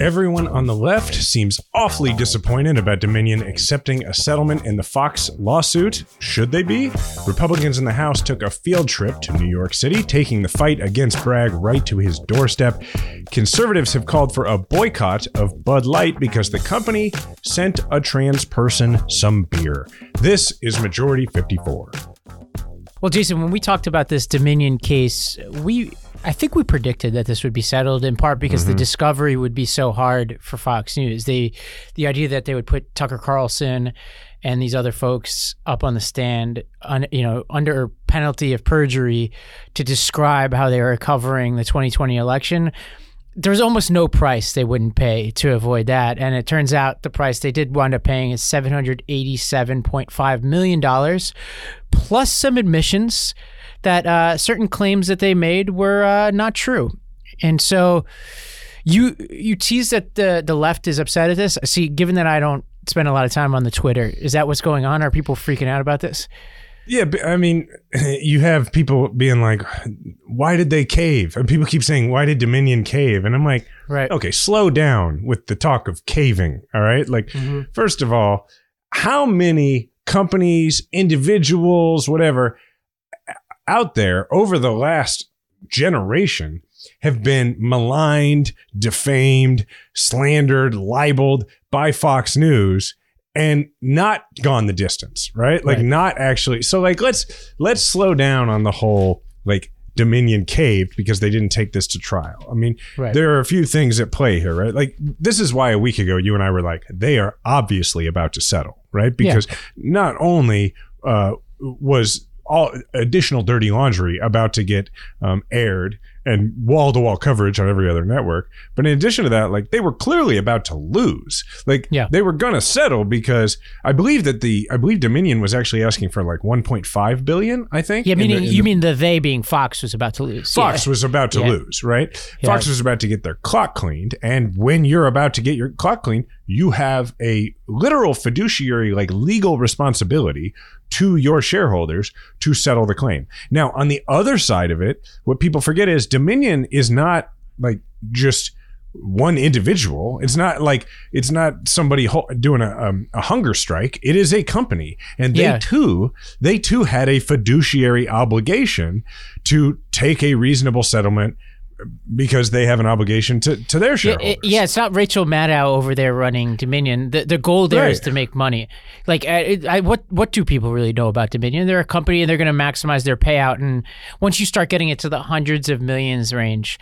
Everyone on the left seems awfully disappointed about Dominion accepting a settlement in the Fox lawsuit. Should they be? Republicans in the House took a field trip to New York City, taking the fight against Bragg right to his doorstep. Conservatives have called for a boycott of Bud Light because the company sent a trans person some beer. This is Majority 54. Well, Jason, when we talked about this Dominion case, we I think we predicted that this would be settled in part because the mm-hmm. discovery would be so hard for Fox News. They the idea that they would put Tucker Carlson and these other folks up on the stand, un, you know, under penalty of perjury to describe how they were covering the 2020 election. There's almost no price they wouldn't pay to avoid that, and it turns out the price they did wind up paying is 787.5 million dollars, plus some admissions that uh, certain claims that they made were uh, not true, and so you you tease that the the left is upset at this. See, given that I don't spend a lot of time on the Twitter, is that what's going on? Are people freaking out about this? Yeah, I mean, you have people being like, why did they cave? And people keep saying, why did Dominion cave? And I'm like, Right. okay, slow down with the talk of caving. All right. Like, Mhm. first of all, how many companies, individuals, whatever, out there over the last generation have been maligned, defamed, slandered, libeled by Fox News and not gone the distance, right? Like Right. not actually. So like let's let's slow down on the whole like Dominion caved because they didn't take this to trial. I mean, Right. there are a few things at play here, right? Like this is why a week ago you and I were like, they are obviously about to settle, right? Because not only uh, was all additional dirty laundry about to get um, aired and wall to wall coverage on every other network. But in addition to that, like they were clearly about to lose. Like Yeah. they were gonna settle because I believe that the I believe Dominion was actually asking for like 1.5 billion. I think. Yeah, in the- meaning you the- mean the they being Fox was about to lose. Fox Yeah. was about to Yeah. lose, right? Fox was about to get their clock cleaned. And when you're about to get your clock cleaned, you have a literal fiduciary, like legal responsibility to your shareholders to settle the claim. Now, on the other side of it, what people forget is Dominion is not like just one individual. It's not like it's not somebody ho- doing a, um, a hunger strike. It is a company, and they Yeah. too they too had a fiduciary obligation to take a reasonable settlement because they have an obligation to, to their shareholders. yeah, it's not Rachel Maddow over there running Dominion. The the goal there is Right. to make money. Like, I, I, what what do people really know about Dominion? They're a company, and they're going to maximize their payout. And once you start getting it to the hundreds of millions range,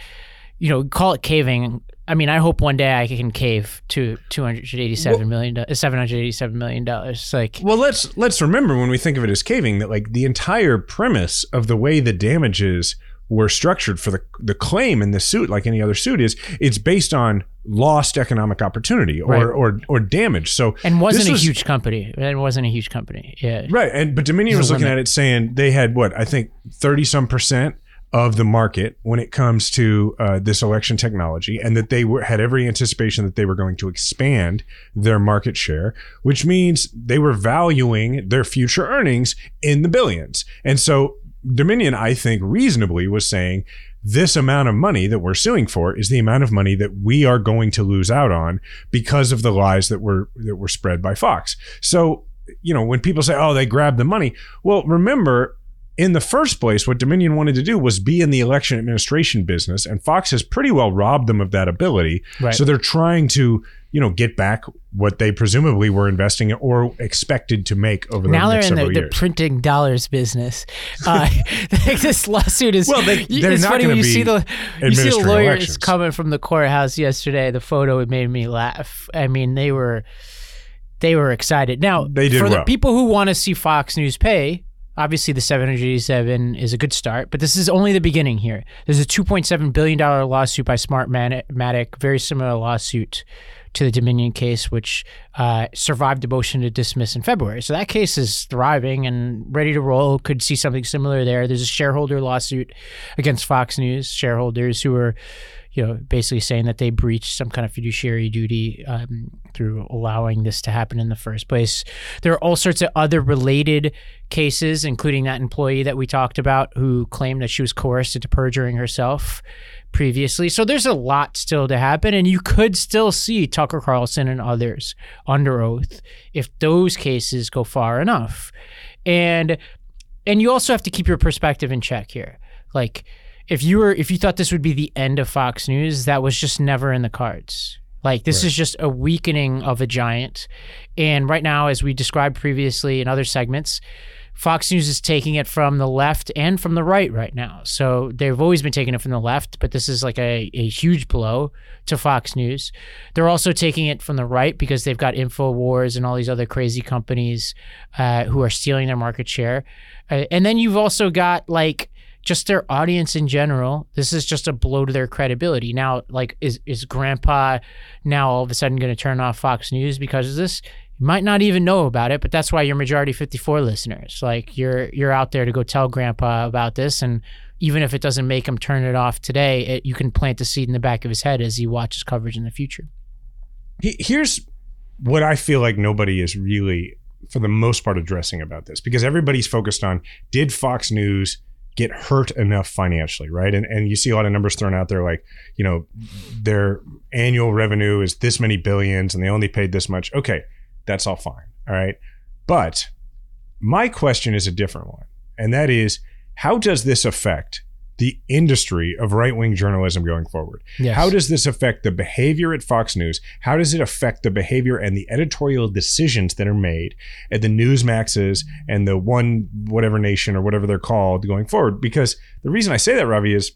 you know, call it caving. I mean, I hope one day I can cave to two hundred eighty-seven million, uh, seven hundred eighty-seven million dollars. Like, Well, let's let's remember when we think of it as caving that like the entire premise of the way the damages were structured for the the claim in the suit, like any other suit, is it's based on lost economic opportunity or Right. or or damage. So and wasn't this a was- huge company. It wasn't a huge company. Yeah. Right. And but Dominion There's was looking limit. at it saying they had what, I think 30 some percent of the market when it comes to uh, this election technology, and that they were, had every anticipation that they were going to expand their market share, which means they were valuing their future earnings in the billions. And so Dominion, I think, reasonably was saying this amount of money that we're suing for is the amount of money that we are going to lose out on because of the lies that were that were spread by Fox. So, you know, when people say, "Oh, they grabbed the money," well, remember in the first place, what Dominion wanted to do was be in the election administration business, and Fox has pretty well robbed them of that ability. Right. So they're trying to, you know, get back what they presumably were investing or expected to make over the now they're in the, the printing dollars business. Uh, this lawsuit is Well, they- they're it's not funny when you see the you see the lawyers elections. coming from the courthouse yesterday. The photo it made me laugh. I mean, they were they were excited. Now They did for the well. people who want to see Fox News pay. Obviously, the 787 is a good start, but this is only the beginning here. There's a 2.7 billion dollar lawsuit by Smartmatic, very similar lawsuit to the Dominion case, which uh, survived a motion to dismiss in February. So that case is thriving and ready to roll. Could see something similar there. There's a shareholder lawsuit against Fox News shareholders who are, you know, basically saying that they breached some kind of fiduciary duty um, through allowing this to happen in the first place. There are all sorts of other related cases, including that employee that we talked about who claimed that she was coerced into perjuring herself previously. So there's a lot still to happen, and you could still see Tucker Carlson and others under oath if those cases go far enough. And and you also have to keep your perspective in check here. Like if you were if you thought this would be the end of Fox News, that was just never in the cards. Like this right. is just a weakening of a giant. And right now, as we described previously in other segments, Fox News is taking it from the left and from the right right now. So they've always been taking it from the left, but this is like a, a huge blow to Fox News. They're also taking it from the right because they've got InfoWars and all these other crazy companies uh, who are stealing their market share. Uh, and then you've also got like just their audience in general. This is just a blow to their credibility. Now, like, is is Grandpa now all of a sudden going to turn off Fox News because of this? You might not even know about it, but that's why you're majority 54 listeners. Like, you're you're out there to go tell Grandpa about this, and even if it doesn't make him turn it off today, it, you can plant the seed in the back of his head as he watches coverage in the future. Here's what I feel like nobody is really, for the most part, addressing about this because everybody's focused on did Fox News get hurt enough financially, right? And and you see a lot of numbers thrown out there like, you know, their annual revenue is this many billions and they only paid this much. Okay, that's all fine. All right. But my question is a different one. And that is how does this affect the industry of right wing journalism going forward. Yes. How does this affect the behavior at Fox News? How does it affect the behavior and the editorial decisions that are made at the Newsmaxes and the one whatever nation or whatever they're called going forward? Because the reason I say that, Ravi, is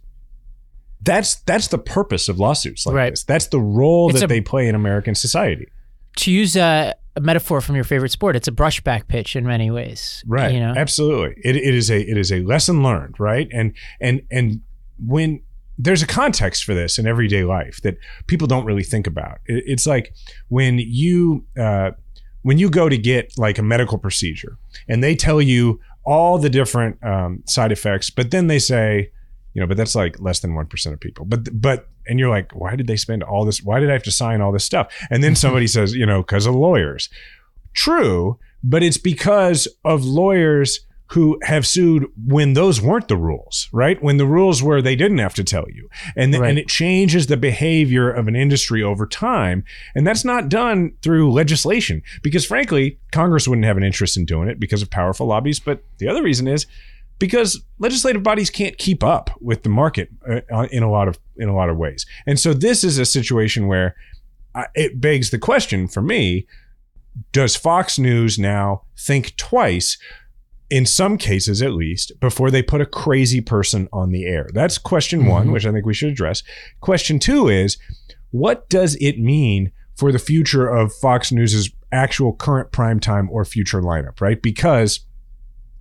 that's that's the purpose of lawsuits like right. this. That's the role it's that a, they play in American society. To use a, a metaphor from your favorite sport. It's a brushback pitch in many ways. Right. You know? Absolutely. It, it is a it is a lesson learned, right? And and and when there's a context for this in everyday life that people don't really think about. It, it's like when you uh, when you go to get like a medical procedure and they tell you all the different um, side effects, but then they say, you know, but that's like less than 1% of people. But, but, and you're like, why did they spend all this? Why did I have to sign all this stuff? And then somebody says, you know, because of lawyers. True, but it's because of lawyers who have sued when those weren't the rules, right? When the rules were they didn't have to tell you. And, right. and it changes the behavior of an industry over time. And that's not done through legislation because frankly, Congress wouldn't have an interest in doing it because of powerful lobbies. But the other reason is because legislative bodies can't keep up with the market uh, in a lot of in a lot of ways. And so this is a situation where it begs the question for me, does Fox News now think twice in some cases at least before they put a crazy person on the air? That's question 1, mm-hmm. which I think we should address. Question 2 is what does it mean for the future of Fox News's actual current primetime or future lineup, right? Because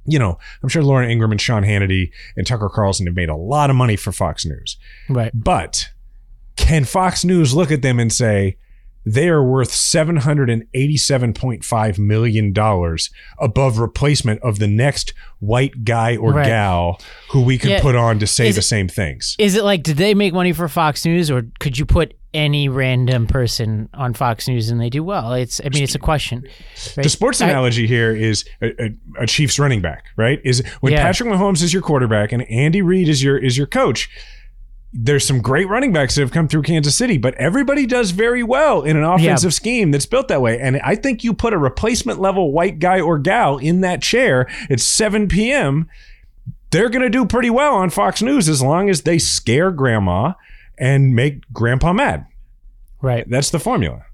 you know, I'm sure Laura Ingraham and Sean Hannity and Tucker Carlson have made a lot of money for Fox News. Right. But can Fox News look at them and say, they are worth $787.5 million above replacement of the next white guy or right. gal who we could yeah. put on to say is the same things. Is it like, did they make money for Fox News or could you put any random person on Fox News and they do well? It's, I mean, it's a question. Right? The sports analogy I, here is a, a, a, Chiefs running back, right? Is when yeah. Patrick Mahomes is your quarterback and Andy Reid is your, is your coach there's some great running backs that have come through Kansas City, but everybody does very well in an offensive yeah. scheme that's built that way. And I think you put a replacement level white guy or gal in that chair at 7 p.m., they're going to do pretty well on Fox News as long as they scare grandma and make grandpa mad. Right. That's the formula.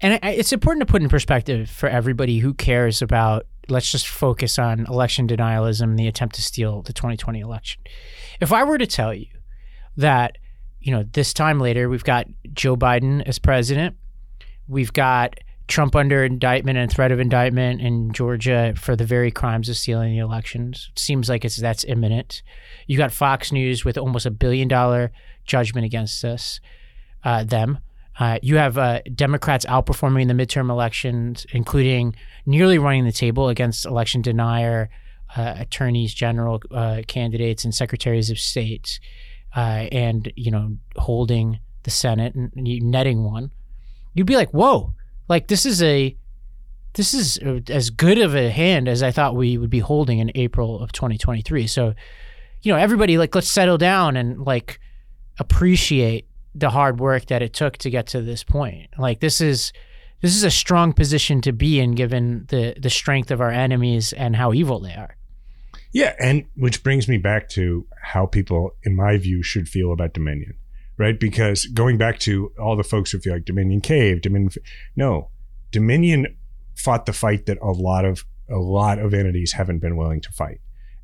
And it's important to put in perspective for everybody who cares about, let's just focus on election denialism and the attempt to steal the 2020 election. If I were to tell you, that, you know, this time later, we've got Joe Biden as president. We've got Trump under indictment and threat of indictment in Georgia for the very crimes of stealing the elections. It seems like it's that's imminent. You got Fox News with almost a billion dollar judgment against us, uh, them. Uh, you have uh, Democrats outperforming the midterm elections, including nearly running the table against election denier, uh, attorneys general uh, candidates, and secretaries of state uh, and you know holding the Senate and netting one, you'd be like, whoa, like this is a this is as good of a hand as I thought we would be holding in April of 2023. So, you know, everybody like let's settle down and like appreciate the hard work that it took to get to this point. Like this is this is a strong position to be in given the the strength of our enemies and how evil they are. Yeah, and which brings me back to how people, in my view, should feel about Dominion, right? Because going back to all the folks who feel like Dominion caved, Dominion, no, Dominion fought the fight that a lot of a lot of entities haven't been willing to fight,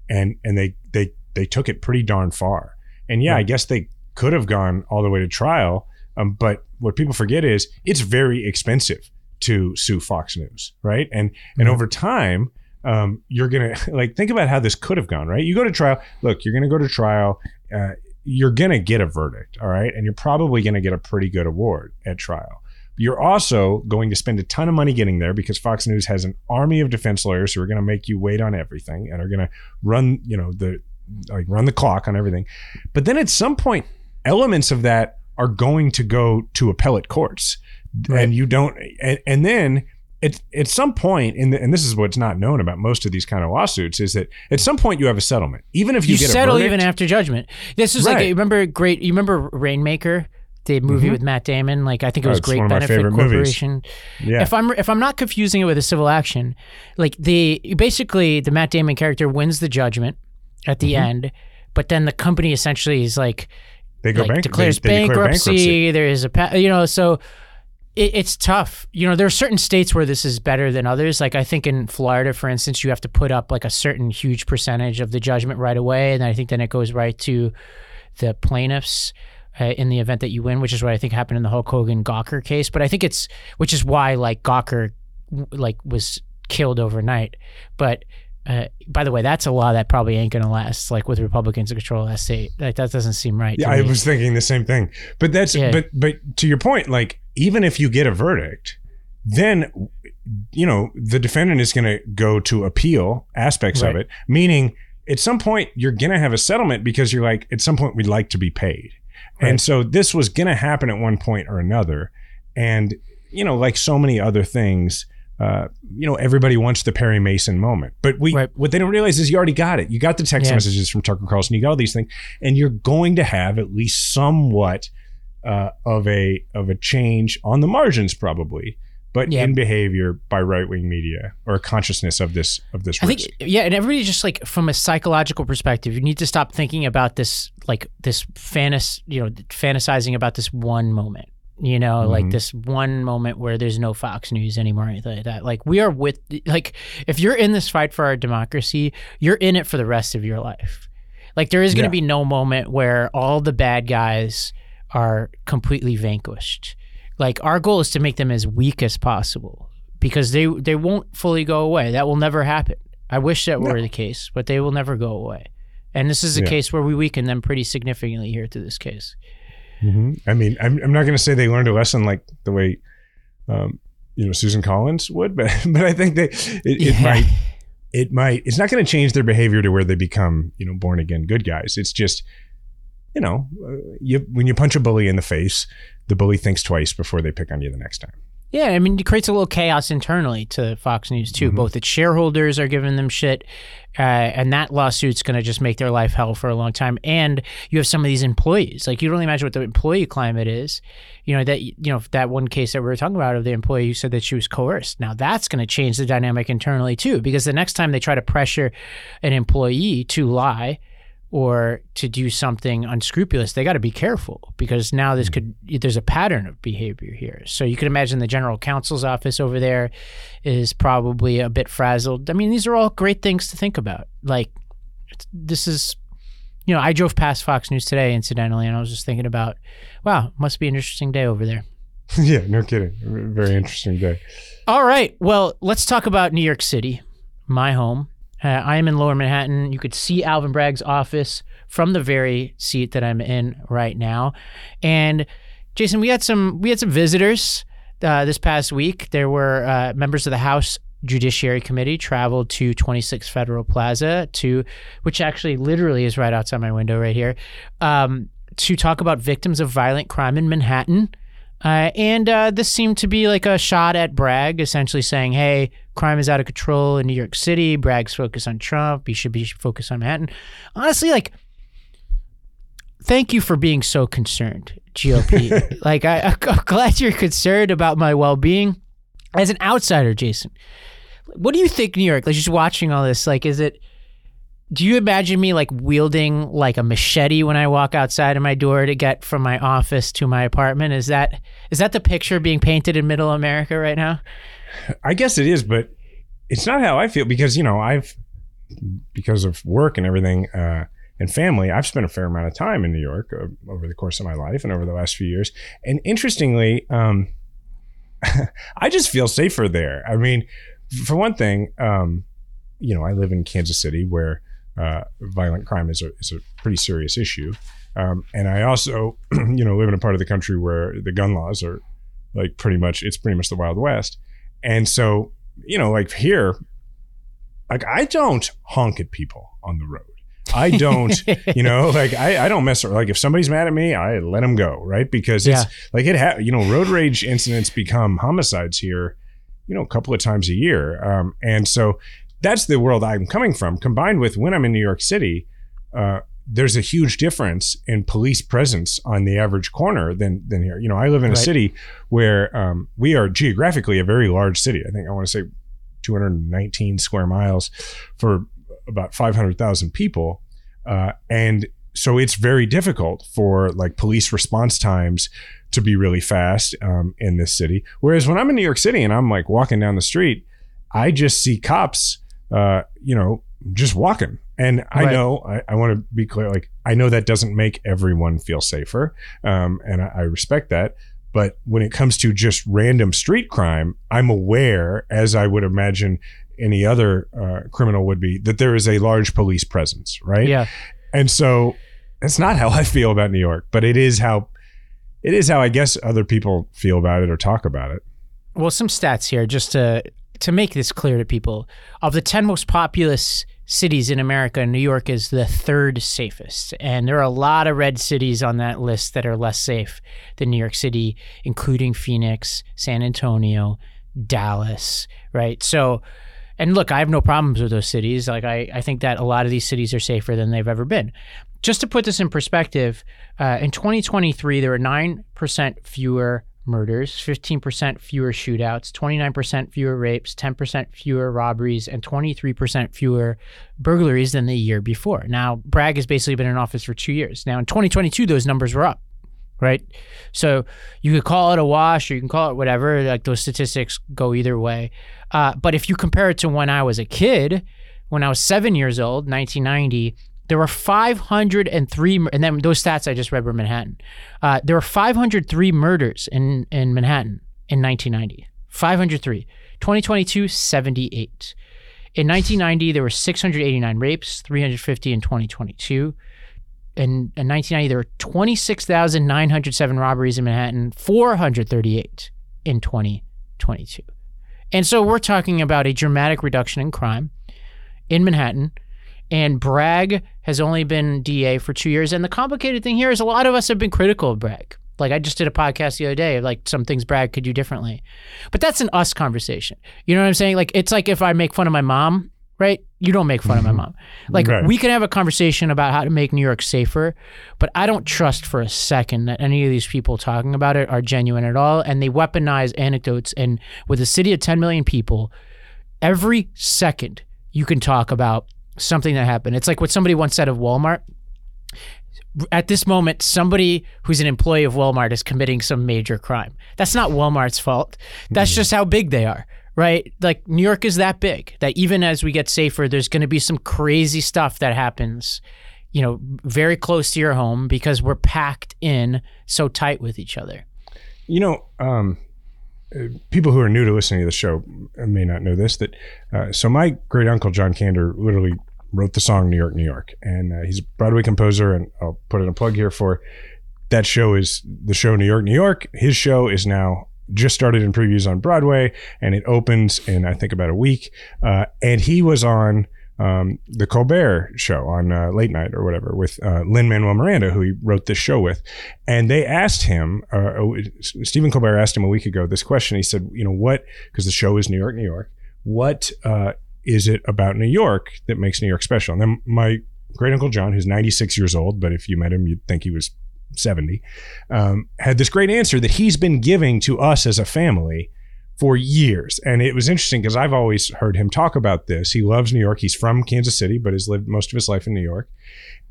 and and they they they took it pretty darn far. And yeah, I guess they could have gone all the way to trial, um, but what people forget is it's very expensive to sue Fox News, right? And and Mhm. over time, um, you're gonna like think about how this could have gone, right? You go to trial. Look, you're gonna go to trial. Uh, you're gonna get a verdict, all right, and you're probably gonna get a pretty good award at trial. You're also going to spend a ton of money getting there because Fox News has an army of defense lawyers who are going to make you wait on everything and are going to run, you know, the like run the clock on everything. But then at some point, elements of that are going to go to appellate courts, Right. and you don't. And, and then at at some point, in the, and this is what's not known about most of these kind of lawsuits, is that at some point you have a settlement, even if you, You, get settle a verdict, even after judgment. This is like Right. you remember great. You remember Rainmaker, the movie Mhm. with Matt Damon. Like I think it Oh, was it's Great one of my Benefit favorite movies. Corporation. Yeah, If I'm if I'm not confusing it with a civil action, like the basically the Matt Damon character wins the judgment at the Mhm. end, but then the company essentially is like they go like bank- declares they- they declare bankruptcy. There is a you know so. It, it's tough. You know, there are certain states where this is better than others. Like I think in Florida, for instance, you have to put up like a certain huge percentage of the judgment right away, and I think then it goes right to the plaintiffs uh, in the event that you win, which is what I think happened in the Hulk Hogan Gawker case. But I think it's which is why like Gawker like was killed overnight. But uh, by the way, that's a law that probably ain't gonna last. Like with Republicans in control state, like that doesn't seem right. Yeah, to I was thinking the same thing. But that's Yeah. but but to your point, like even if you get a verdict, then you know the defendant is going to go to appeal aspects of it. Meaning, at some point you're going to have a settlement because you're like, at some point we'd like to be paid, and so this was going to happen at one point or another. And you know, like so many other things. Uh, you know, everybody wants the Perry Mason moment, but we Right. what they don't realize is you already got it. You got the text Yeah. messages from Tucker Carlson. You got all these things, and you're going to have at least somewhat uh, of a of a change on the margins, probably, but Yeah. in behavior by right wing media or a consciousness of this of this I think yeah, and everybody just like from a psychological perspective, you need to stop thinking about this like this fantas you know, fantasizing about this one moment. You know, like Mhm. this one moment where there's no Fox News anymore, anything like that. Like we are with like if you're in this fight for our democracy, you're in it for the rest of your life. Like there is going to Yeah. be no moment where all the bad guys are completely vanquished. Like our goal is to make them as weak as possible because they they won't fully go away. That will never happen. I wish that were No. the case, but they will never go away. And this is a Yeah. case where we weaken them pretty significantly here through this case. Hmm I mean, I'm, I'm not going to say they learned a lesson like the way, um, you know, Susan Collins would, but but I think they it, it Yeah. might it might it's not going to change their behavior to where they become you know born again good guys. It's just you know uh, you when you punch a bully in the face, the bully thinks twice before they pick on you the next time. Yeah, I mean, it creates a little chaos internally to Fox News too. Mhm. Both its shareholders are giving them shit, uh, and that lawsuit's going to just make their life hell for a long time. And you have some of these employees. Like you don't really imagine what the employee climate is. You know that you know that one case that we were talking about of the employee who said that she was coerced. Now that's going to change the dynamic internally too, because the next time they try to pressure an employee to lie or to do something unscrupulous, they got to be careful because now this hmm. could there's a pattern of behavior here. So you can imagine the general counsel's office over there is probably a bit frazzled. I mean, these are all great things to think about. Like this is you know, I drove past Fox News today incidentally and I was just thinking about wow, must be an interesting day over there. yeah, no kidding. Very interesting day. All right. Well, let's talk about New York City, my home. Uh, I am in Lower Manhattan. You could see Alvin Bragg's office from the very seat that I'm in right now. And Jason, we had some we had some visitors uh, this past week. There were uh, members of the House Judiciary Committee traveled to 26 Federal Plaza to, which actually literally is right outside my window right here, um, to talk about victims of violent crime in Manhattan. Uh, and uh, this seemed to be like a shot at Bragg, essentially saying, hey, crime is out of control in New York City. Bragg's focused on Trump. He should be focused on Manhattan. Honestly, like, thank you for being so concerned, GOP. like I, I'm glad you're concerned about my well-being. As an outsider, Jason, what do you think New York? Like just watching all this, like is it? Do you imagine me like wielding like a machete when I walk outside of my door to get from my office to my apartment? Is that is that the picture being painted in Middle America right now? I guess it is, but it's not how I feel because you know I've because of work and everything uh, and family. I've spent a fair amount of time in New York uh, over the course of my life and over the last few years. And interestingly, um, I just feel safer there. I mean, for one thing, um, you know, I live in Kansas City where uh, violent crime is a, is a pretty serious issue. Um, and I also, you know, live in a part of the country where the gun laws are like pretty much, it's pretty much the Wild West. And so, you know, like here, like I don't honk at people on the road. I don't, you know, like I, I don't mess around. Like if somebody's mad at me, I let them go, right? Because it's Yeah. like it, ha- you know, road rage incidents become homicides here, you know, a couple of times a year. Um, and so that's the world I'm coming from. Combined with when I'm in New York City, uh, there's a huge difference in police presence on the average corner than than here. You know, I live in a Right. city where um, we are geographically a very large city. I think I want to say 219 square miles for about 500,000 people, uh, and so it's very difficult for like police response times to be really fast um, in this city. Whereas when I'm in New York City and I'm like walking down the street, I just see cops, uh, you know, just walking. And I Right. know, I, I want to be clear, like, I know that doesn't make everyone feel safer. Um, and I, I respect that. But when it comes to just random street crime, I'm aware, as I would imagine any other uh, criminal would be, that there is a large police presence, right? Yeah. And so that's not how I feel about New York, but it is how it is how I guess other people feel about it or talk about it. Well, some stats here just to to make this clear to people. Of the 10 most populous cities in America, New York is the third safest. And there are a lot of red cities on that list that are less safe than New York City, including Phoenix, San Antonio, Dallas, right? So and look, I have no problems with those cities. Like I, I think that a lot of these cities are safer than they've ever been. Just to put this in perspective, uh, in 2023 there were nine percent fewer murders, 15% fewer shootouts, 29% fewer rapes, 10% fewer robberies, and 23% fewer burglaries than the year before. Now, Bragg has basically been in office for two years. Now, in 2022, those numbers were up, right? So you could call it a wash or you can call it whatever. Like those statistics go either way. Uh, but if you compare it to when I was a kid, when I was seven years old, 1990, there were 503, mur- and then those stats I just read were Manhattan. Uh, there were 503 murders in, in Manhattan in 1990. 503. 2022, 78. In 1990, there were 689 rapes, 350 in 2022. In, in 1990, there were 26,907 robberies in Manhattan, 438 in 2022. And so we're talking about a dramatic reduction in crime in Manhattan. And Bragg has only been DA for two years. And the complicated thing here is a lot of us have been critical of Bragg. Like I just did a podcast the other day, of like some things Bragg could do differently. But that's an us conversation. You know what I'm saying? Like it's like if I make fun of my mom, right? You don't make fun of my mm-hmm. mom. Like Right. we can have a conversation about how to make New York safer, but I don't trust for a second that any of these people talking about it are genuine at all. And they weaponize anecdotes. And with a city of 10 million people, every second you can talk about something that happened. It's like what somebody once said of Walmart. At this moment, somebody who's an employee of Walmart is committing some major crime. That's not Walmart's fault. That's just how big they are, right? Like New York is that big that even as we get safer, there's going to be some crazy stuff that happens, you know, very close to your home because we're packed in so tight with each other. You know, um, uh, people who are new to listening to the show may not know this. That uh, so my great uncle John Kander literally wrote the song "New York, New York," and uh, he's a Broadway composer. And I'll put in a plug here for that show is the show New York, New York. His show is now just started in previews on Broadway, and it opens in I think about a week. Uh, and he was on um, the Colbert Show on uh, late night or whatever with uh, Lin Manuel Miranda, who he wrote this show with, and they asked him. Uh, Stephen Colbert asked him a week ago this question. He said, "You know what? Because the show is New York, New York. What uh, is it about New York that makes New York special?" And then my great uncle John, who's 96 years old, but if you met him, you'd think he was 70, um, had this great answer that he's been giving to us as a family for years. And it was interesting because I've always heard him talk about this. He loves New York. He's from Kansas City, but has lived most of his life in New York.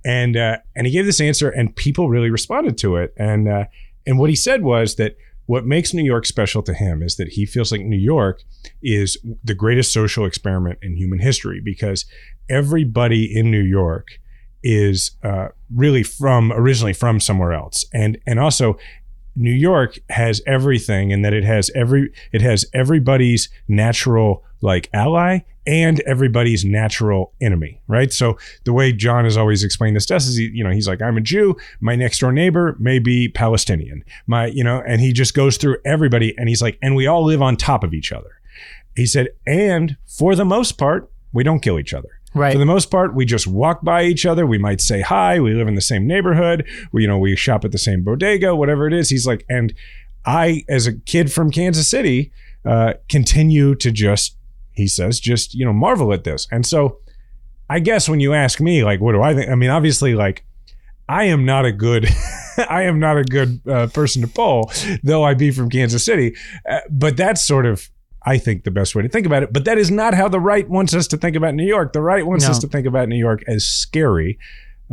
And uh, and he gave this answer, and people really responded to it. And uh, and what he said was that what makes New York special to him is that he feels like New York is the greatest social experiment in human history because everybody in New York is uh, really from originally from somewhere else, and and also New York has everything, and that it has every it has everybody's natural like ally and everybody's natural enemy, right? So the way John has always explained this to us is, he, you know, he's like, I'm a Jew. My next door neighbor may be Palestinian. My, you know, and he just goes through everybody, and he's like, and we all live on top of each other. He said, and for the most part, we don't kill each other. Right. For the most part, we just walk by each other. We might say hi. We live in the same neighborhood. We, you know, we shop at the same bodega, whatever it is. He's like, and I, as a kid from Kansas City, uh, continue to just, he says, just, you know, marvel at this. And so I guess when you ask me, like, what do I think? I mean, obviously, like, I am not a good, I am not a good uh, person to poll, though I be from Kansas City. Uh, but that's sort of I think, the best way to think about it. But that is not how the right wants us to think about New York. The right wants No. us to think about New York as scary.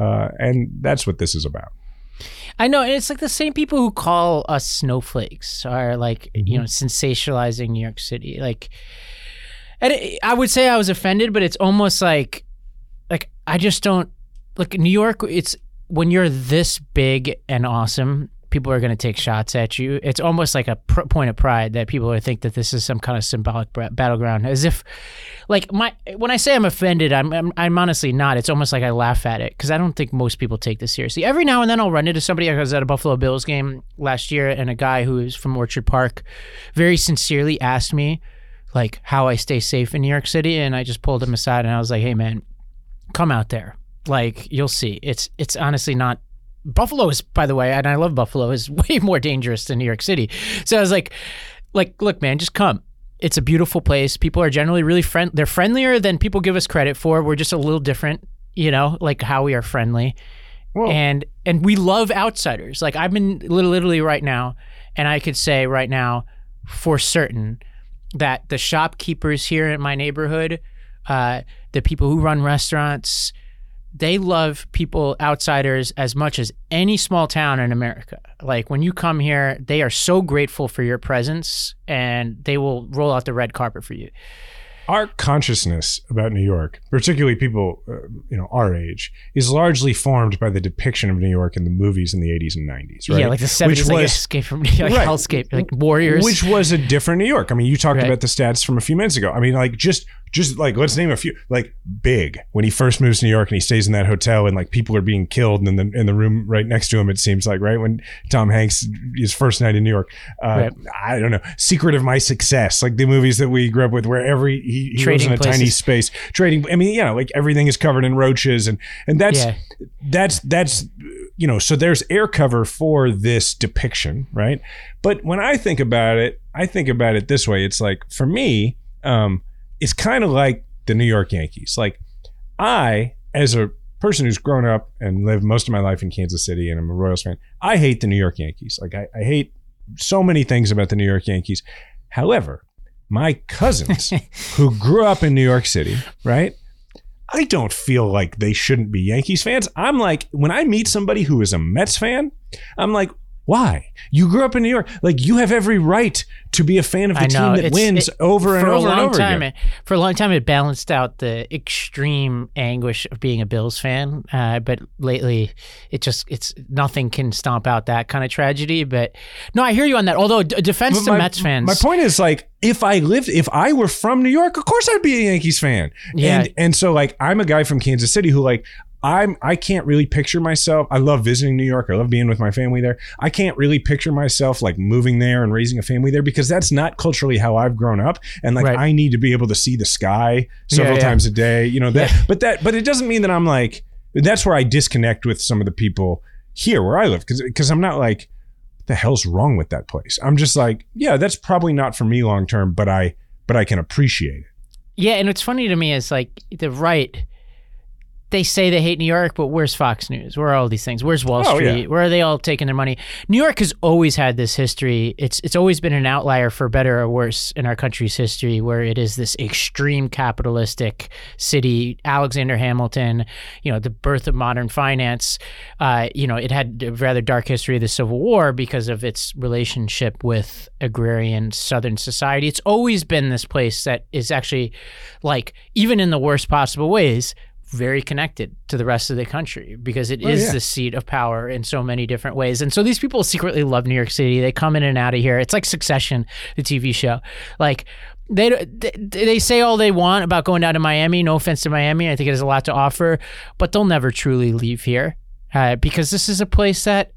Uh, and that's what this is about. I know, and it's like the same people who call us snowflakes are like you know sensationalizing New York City. Like, and it, I would say I was offended, but it's almost like, like I just don't like New York. It's when you're this big and awesome, people are going to take shots at you. It's almost like a pr- point of pride that people are think that this is some kind of symbolic bra- battleground, as if, like my when I say I'm offended, I'm I'm, I'm honestly not. It's almost like I laugh at it because I don't think most people take this seriously. Every now and then I'll run into somebody. I was at a Buffalo Bills game last year, and a guy who is from Orchard Park, very sincerely asked me, like how I stay safe in New York City, and I just pulled him aside and I was like, "Hey man, come out there. Like you'll see. It's it's honestly not Buffalo is, by the way, and I love Buffalo, is way more dangerous than New York City. So I was like, like, look, man, just come. It's a beautiful place. People are generally really friend. They're friendlier than people give us credit for. We're just a little different, you know, like how we are friendly, Well, and and we love outsiders. Like I've been literally right now, and I could say right now for certain that the shopkeepers here in my neighborhood, uh, the people who run restaurants, they love people outsiders as much as any small town in America. Like when you come here, they are so grateful for your presence and they will roll out the red carpet for you. our consciousness about New York, particularly people, uh, you know, our age, is largely formed by the depiction of New York in the movies in the 80s and 90s, right? Yeah, like the 70s, Which like was- escape from like Right. hellscape, like warriors. Which was a different New York. I mean, you talked Right. about the stats from a few minutes ago. I mean, like just just like let's name a few. Like Big when he first moves to New York and he stays in that hotel and like people are being killed in the in the room right next to him. It seems like right when Tom Hanks his first night in New York. Uh, Right. I don't know. Secret of My Success, like the movies that we grew up with, where every he, he lives in a tiny space trading. I mean, you know, like everything is covered in roaches and and that's yeah. that's that's you know so there's air cover for this depiction right but when i think about it i think about it this way it's like for me um it's kind of like the new york yankees. Like i as a person who's grown up and lived most of my life in kansas city and i'm a royals fan i hate the new york yankees. Like i, I hate so many things about the new york yankees. However my cousins who grew up in new york city right? I don't feel like they shouldn't be Yankees fans. I'm like, when I meet somebody who is a Mets fan, I'm like, why? You grew up in New York. Like, you have every right to be a fan of the team that It's- wins it- over and over a and over time, again. it- for a long time, it balanced out the extreme anguish of being a Bills fan. Uh, but lately, it just it's nothing can stomp out that kind of tragedy. But no, I hear you on that. Although d- defense But to my, Mets fans, my point is like, if I lived, if I were from New York, of course I'd be a Yankees fan. Yeah. And and so like, I'm a guy from Kansas City who like. I'm I can't really picture myself. I love visiting New York. I love being with my family there. I can't really picture myself like moving there and raising a family there because that's not culturally how I've grown up. And like Right. I need to be able to see the sky several Yeah, yeah. times a day. You know that. Yeah. But that but it doesn't mean that I'm like that's where I disconnect with some of the people here where I live because because I'm not like the hell's wrong with that place. I'm just like yeah, that's probably not for me long term, but I but I can appreciate it. Yeah, and what's funny to me is like the right. They say they hate New York, but where's Fox News? Where are all these things? Where's Wall Oh, Street? yeah. Where are they all taking their money? New York has always had this history. It's it's always been an outlier for better or worse in our country's history, where it is this extreme capitalistic city. Alexander Hamilton, you know, the birth of modern finance. Uh, you know, it had a rather dark history of the Civil War because of its relationship with agrarian Southern society. It's always been this place that is actually, like, even in the worst possible ways, very connected to the rest of the country because it is yeah. the seat of power in so many different ways. And so these people secretly love New York City. They come in and out of here. It's like Succession, the TV show. Like they they- they say all they want about going down to Miami. No offense to Miami, I think it has a lot to offer, but they'll never truly leave here uh, because this is a place that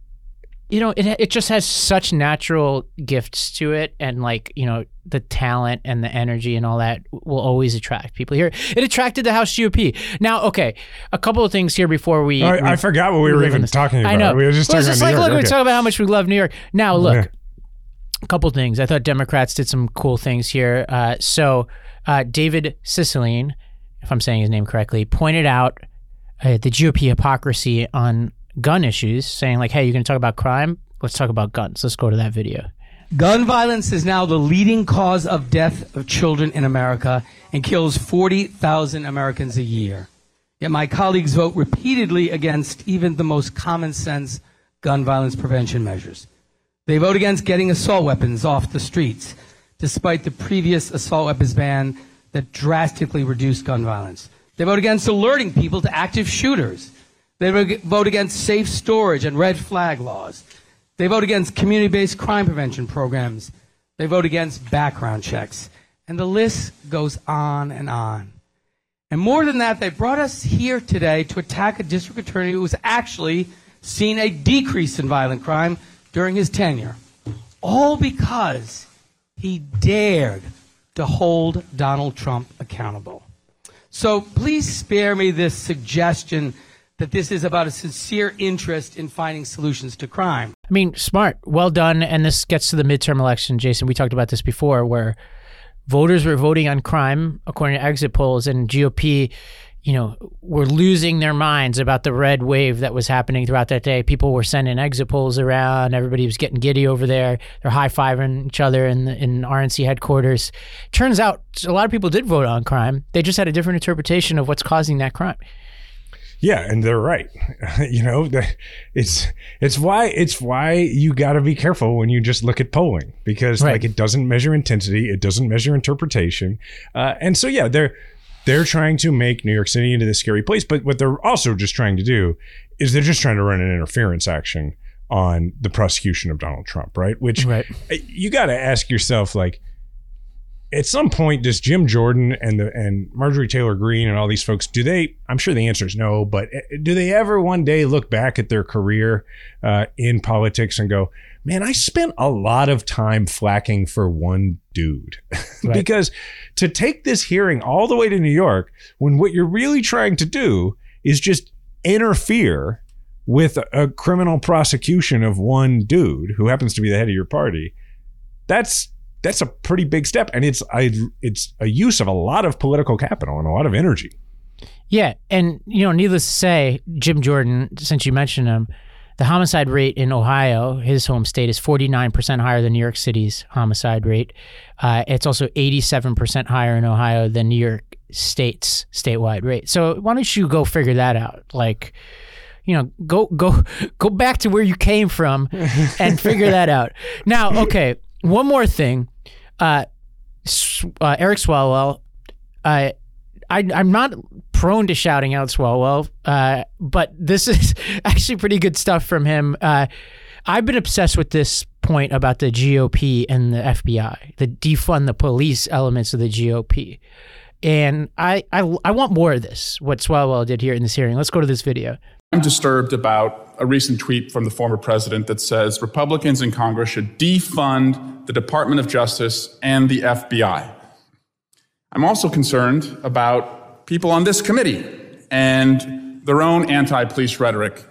you know, it it just has such natural gifts to it, and like you know, the talent and the energy and all that will always attract people here. It attracted the House GOP. Now, okay, a couple of things here before we. I, we I forgot what we were even talking about. I know. We were just Well, talking about New like, York. look, we talk about how much we love New York. Now, look, Yeah. a couple things. I thought Democrats did some cool things here. Uh, so, uh, David Cicilline, if I'm saying his name correctly, pointed out uh, the GOP hypocrisy on gun issues, saying like, "Hey, you're going to talk about crime? Let's talk about guns. Let's go to that video." Gun violence is now the leading cause of death of children in America and kills 40,000 Americans a year. Yet my colleagues vote repeatedly against even the most common sense gun violence prevention measures. They vote against getting assault weapons off the streets, despite the previous assault weapons ban that drastically reduced gun violence. They vote against alerting people to active shooters. They vote against safe storage and red flag laws. They vote against community based crime prevention programs. They vote against background checks. And the list goes on and on. And more than that, they brought us here today to attack a district attorney who has actually seen a decrease in violent crime during his tenure. All because he dared to hold Donald Trump accountable. So please spare me this suggestion that this is about a sincere interest in finding solutions to crime. I mean, smart, well done. And this gets to the midterm election, Jason. We talked about this before, where voters were voting on crime according to exit polls, and GOP, you know, were losing their minds about the red wave that was happening throughout that day. People were sending exit polls around. Everybody was getting giddy over there. They're high fiving each other in the, in RNC headquarters. Turns out a lot of people did vote on crime. They just had a different interpretation of what's causing that crime. Yeah, and they're right. you know, it's it's why it's why you got to be careful when you just look at polling because Right. like it doesn't measure intensity, it doesn't measure interpretation, uh, and so yeah, they're they're trying to make New York City into this scary place. But what they're also just trying to do is they're just trying to run an interference action on the prosecution of Donald Trump, right? Which Right. you got to ask yourself like at some point does Jim Jordan and the and Marjorie Taylor Greene and all these folks do they I'm sure the answer is no but eh, do they ever one day look back at their career uh, in politics and go man I spent a lot of time flacking for one dude Right. because to take this hearing all the way to New York when what you're really trying to do is just interfere with a criminal prosecution of one dude who happens to be the head of your party that's that's a pretty big step and it's I, it's a use of a lot of political capital and a lot of energy Yeah, and you know, needless to say, Jim Jordan, since you mentioned him, the homicide rate in Ohio, his home state, is 49% higher than New York City's homicide rate. Uh, it's also 87% higher in Ohio than New York State's statewide rate. So why don't you go figure that out? Like, you know, go go go back to where you came from and figure that out. Now, okay, one more thing. Uh, uh, Eric Swalwell, uh, I, I'm not prone to shouting out Swalwell, uh, but this is actually pretty good stuff from him. Uh, I've been obsessed with this point about the GOP and the FBI, the defund the police elements of the GOP. And I, I, I want more of this, what Swalwell did here in this hearing. Let's go to this video. I'm disturbed about a recent tweet from the former president that says Republicans in Congress should defund the Department of Justice and the FBI. I'm also concerned about people on this committee and their own anti police rhetoric.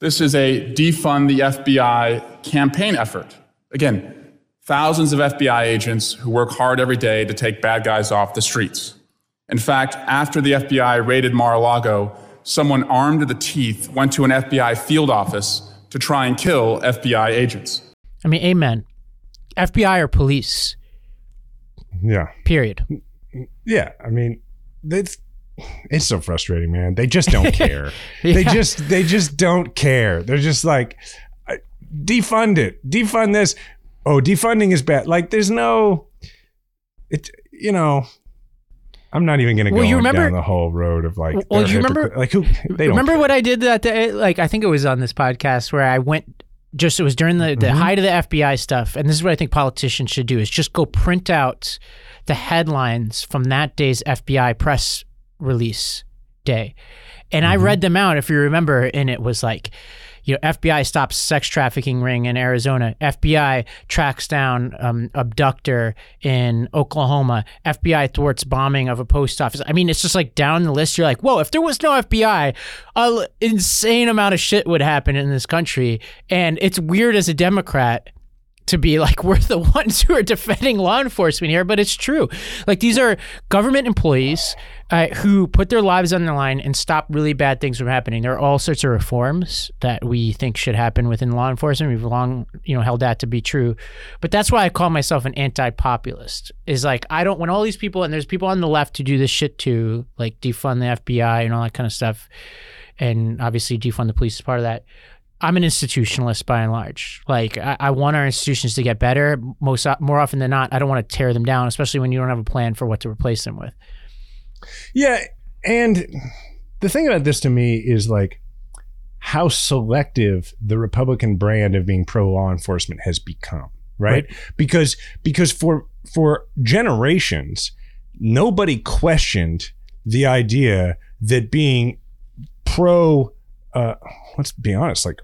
This is a defund the FBI campaign effort. Again, thousands of FBI agents who work hard every day to take bad guys off the streets. In fact, after the FBI raided Mar a Lago, someone armed to the teeth went to an FBI field office to try and kill FBI agents. I mean, amen. FBI or police, Yeah. period. Yeah. I mean, it's it's so frustrating, man. They just don't care. They just they just don't care. They're just like uh, defund it. Defund this. Oh, defunding is bad. Like there's no it you know I'm not even going to go you remember- down the whole road of like Well, you remember- like who they don't Remember care. what I did that day? Like, I think it was on this podcast where I went. Just it was during the, the Mm-hmm. height of the FBI stuff, and this is what I think politicians should do: is just go print out the headlines from that day's FBI press release day, and Mm-hmm. I read them out. If you remember, and it was like, you know, FBI stops sex trafficking ring in Arizona. FBI tracks down um, abductor in Oklahoma. FBI thwarts bombing of a post office. I mean, it's just like down the list. You're like, whoa! If there was no FBI, an insane amount of shit would happen in this country. And it's weird as a Democrat to be like we're the ones who are defending law enforcement here, but it's true. Like these are government employees uh, who put their lives on the line and stop really bad things from happening. There are all sorts of reforms that we think should happen within law enforcement. We've long, you know, held that to be true. But that's why I call myself an anti-populist. Is like I don't when all these people and there's people on the left who do this shit too, like defund the FBI and all that kind of stuff, and obviously defund the police is part of that. I'm an institutionalist by and large. Like I, I want our institutions to get better. Most more often than not, I don't want to tear them down, especially when you don't have a plan for what to replace them with. Yeah, and the thing about this to me is like how selective the Republican brand of being pro law enforcement has become, right? Because because for for generations nobody questioned the idea that being pro uh let's be honest like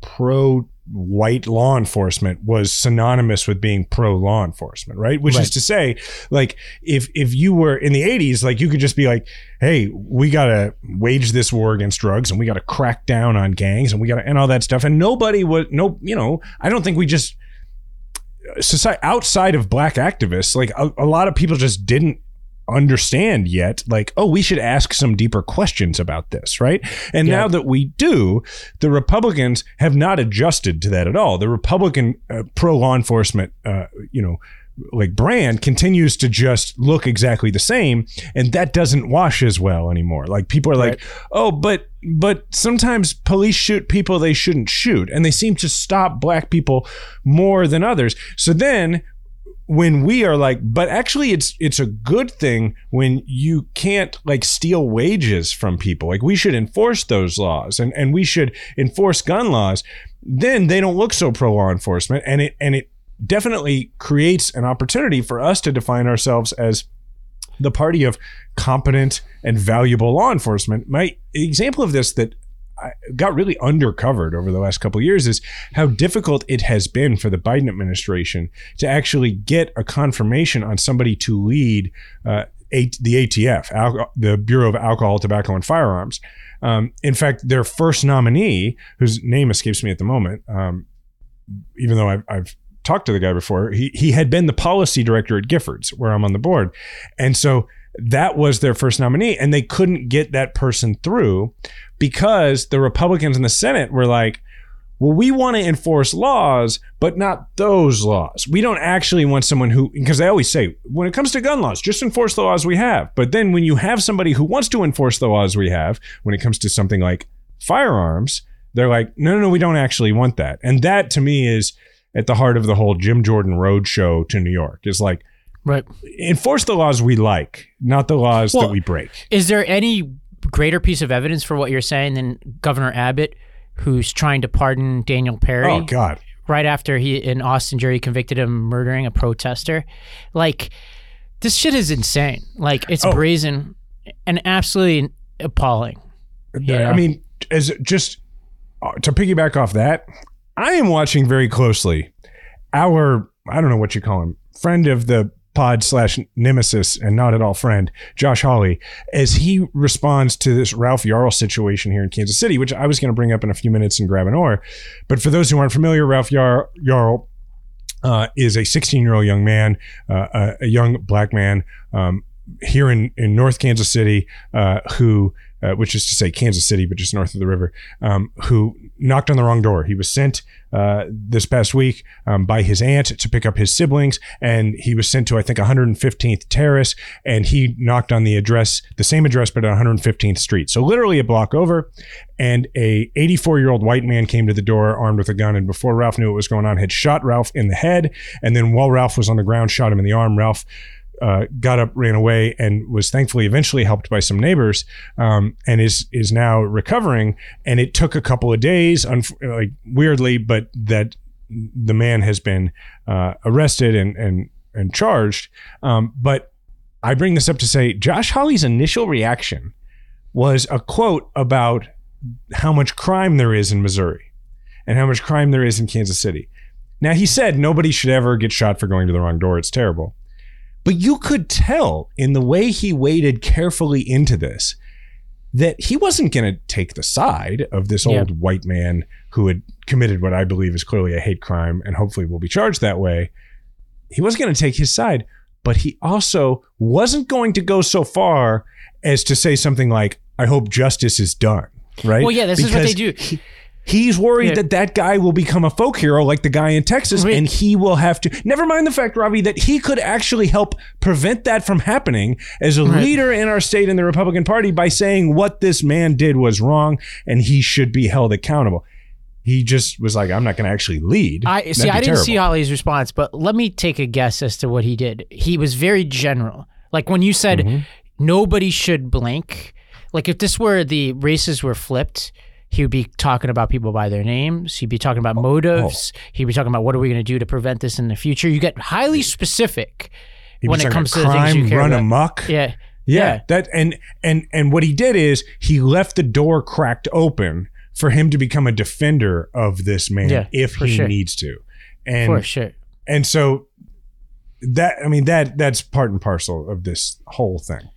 pro white law enforcement was synonymous with being pro law enforcement right? Which is to say like if if you were in the 80s like you could just be like hey we got to wage this war against drugs and we got to crack down on gangs and we got to and all that stuff. And nobody would no you know i don't think we just uh, society outside of black activists like a, a lot of people just didn't understand yet like oh we should ask some deeper questions about this right? And Yeah. now that we do the republicans have not adjusted to that at all. The republican uh, pro law enforcement uh, you know like brand continues to just look exactly the same and that doesn't wash as well anymore. Like people are like oh but but sometimes police shoot people they shouldn't shoot and they seem to stop black people more than others. So then when we are like but actually it's it's a good thing when you can't like steal wages from people. Like we should enforce those laws and and we should enforce gun laws. Then they don't look so pro law enforcement and it and it definitely creates an opportunity for us to define ourselves as the party of competent and valuable law enforcement. My example of this that got really undercovered over the last couple years is how difficult it has been for the Biden administration to actually get a confirmation on somebody to lead uh, A- the ATF, Al- the Bureau of Alcohol, Tobacco, and Firearms. Um, in fact, their first nominee, whose name escapes me at the moment, um, even though I've, I've talked to the guy before, he, he had been the policy director at Giffords, where I'm on the board. And so that was their first nominee, and they couldn't get that person through because the Republicans in the Senate were like, well, we want to enforce laws, but not those laws. We don't actually want someone who, because they always say, when it comes to gun laws, just enforce the laws we have. But then when you have somebody who wants to enforce the laws we have, when it comes to something like firearms, they're like, no, no, no, we don't actually want that. And that to me is at the heart of the whole Jim Jordan road show to New York is like, Right. enforce the laws we like, not the laws Well, that we break. Is there any greater piece of evidence for what you're saying than Governor Abbott, who's trying to pardon Daniel Perry Oh, God. right after he in Austin jury convicted him of murdering a protester? Like, this shit is insane. Like, it's Oh. brazen and absolutely appalling. Yeah. I mean, as just uh, to piggyback off that, I am watching very closely our I don't know what you call him, friend of the pod slash nemesis and not at all friend, Josh Hawley, as he responds to this Ralph Yarl situation here in Kansas City, which I was going to bring up in a few minutes and grab an oar. But for those who aren't familiar, Ralph Yar- Yarl uh, is a 16 year old young man, uh, a, a young black man um, here in, in North Kansas City uh, who uh, which is to say Kansas City, but just north of the river, um, who knocked on the wrong door. He was sent uh, this past week um, by his aunt to pick up his siblings, and he was sent to I think 115th Terrace, and he knocked on the address, the same address, but on 115th Street, so literally a block over. And a 84 year old white man came to the door armed with a gun, and before Ralph knew what was going on, had shot Ralph in the head, and then while Ralph was on the ground, shot him in the arm. Ralph uh, got up, ran away, and was thankfully eventually helped by some neighbors, um, and is is now recovering. And it took a couple of days, like weirdly, but that the man has been uh, arrested and and and charged. Um, but I bring this up to say Josh Hawley's initial reaction was a quote about how much crime there is in Missouri and how much crime there is in Kansas City. Now he said nobody should ever get shot for going to the wrong door. It's terrible. But you could tell in the way he waded carefully into this that he wasn't going to take the side of this old white man who had committed what I believe is clearly a hate crime and hopefully will be charged that way. He wasn't going to take his side, but he also wasn't going to go so far as to say something like, I hope justice is done. Right. Well, yeah, this because is what they do. He, He's worried yeah. that that guy will become a folk hero like the guy in Texas, right. and he will have to. Never mind the fact, Ravi, that he could actually help prevent that from happening as a right. leader in our state in the Republican Party by saying what this man did was wrong and he should be held accountable. He just was like, "I'm not going to actually lead." I see. I didn't terrible. see Hawley's response, but let me take a guess as to what he did. He was very general. Like when you said mm-hmm. nobody should blink. Like if this were the races were flipped he would be talking about people by their names. He'd be talking about oh, motives. Oh. He'd be talking about what are we going to do to prevent this in the future. You get highly specific He'd when it comes to crime, the things you care run about. amok. Yeah. yeah. Yeah. That and and and what he did is he left the door cracked open for him to become a defender of this man yeah, if he sure. needs to. And for sure. And so that I mean that that's part and parcel of this whole thing.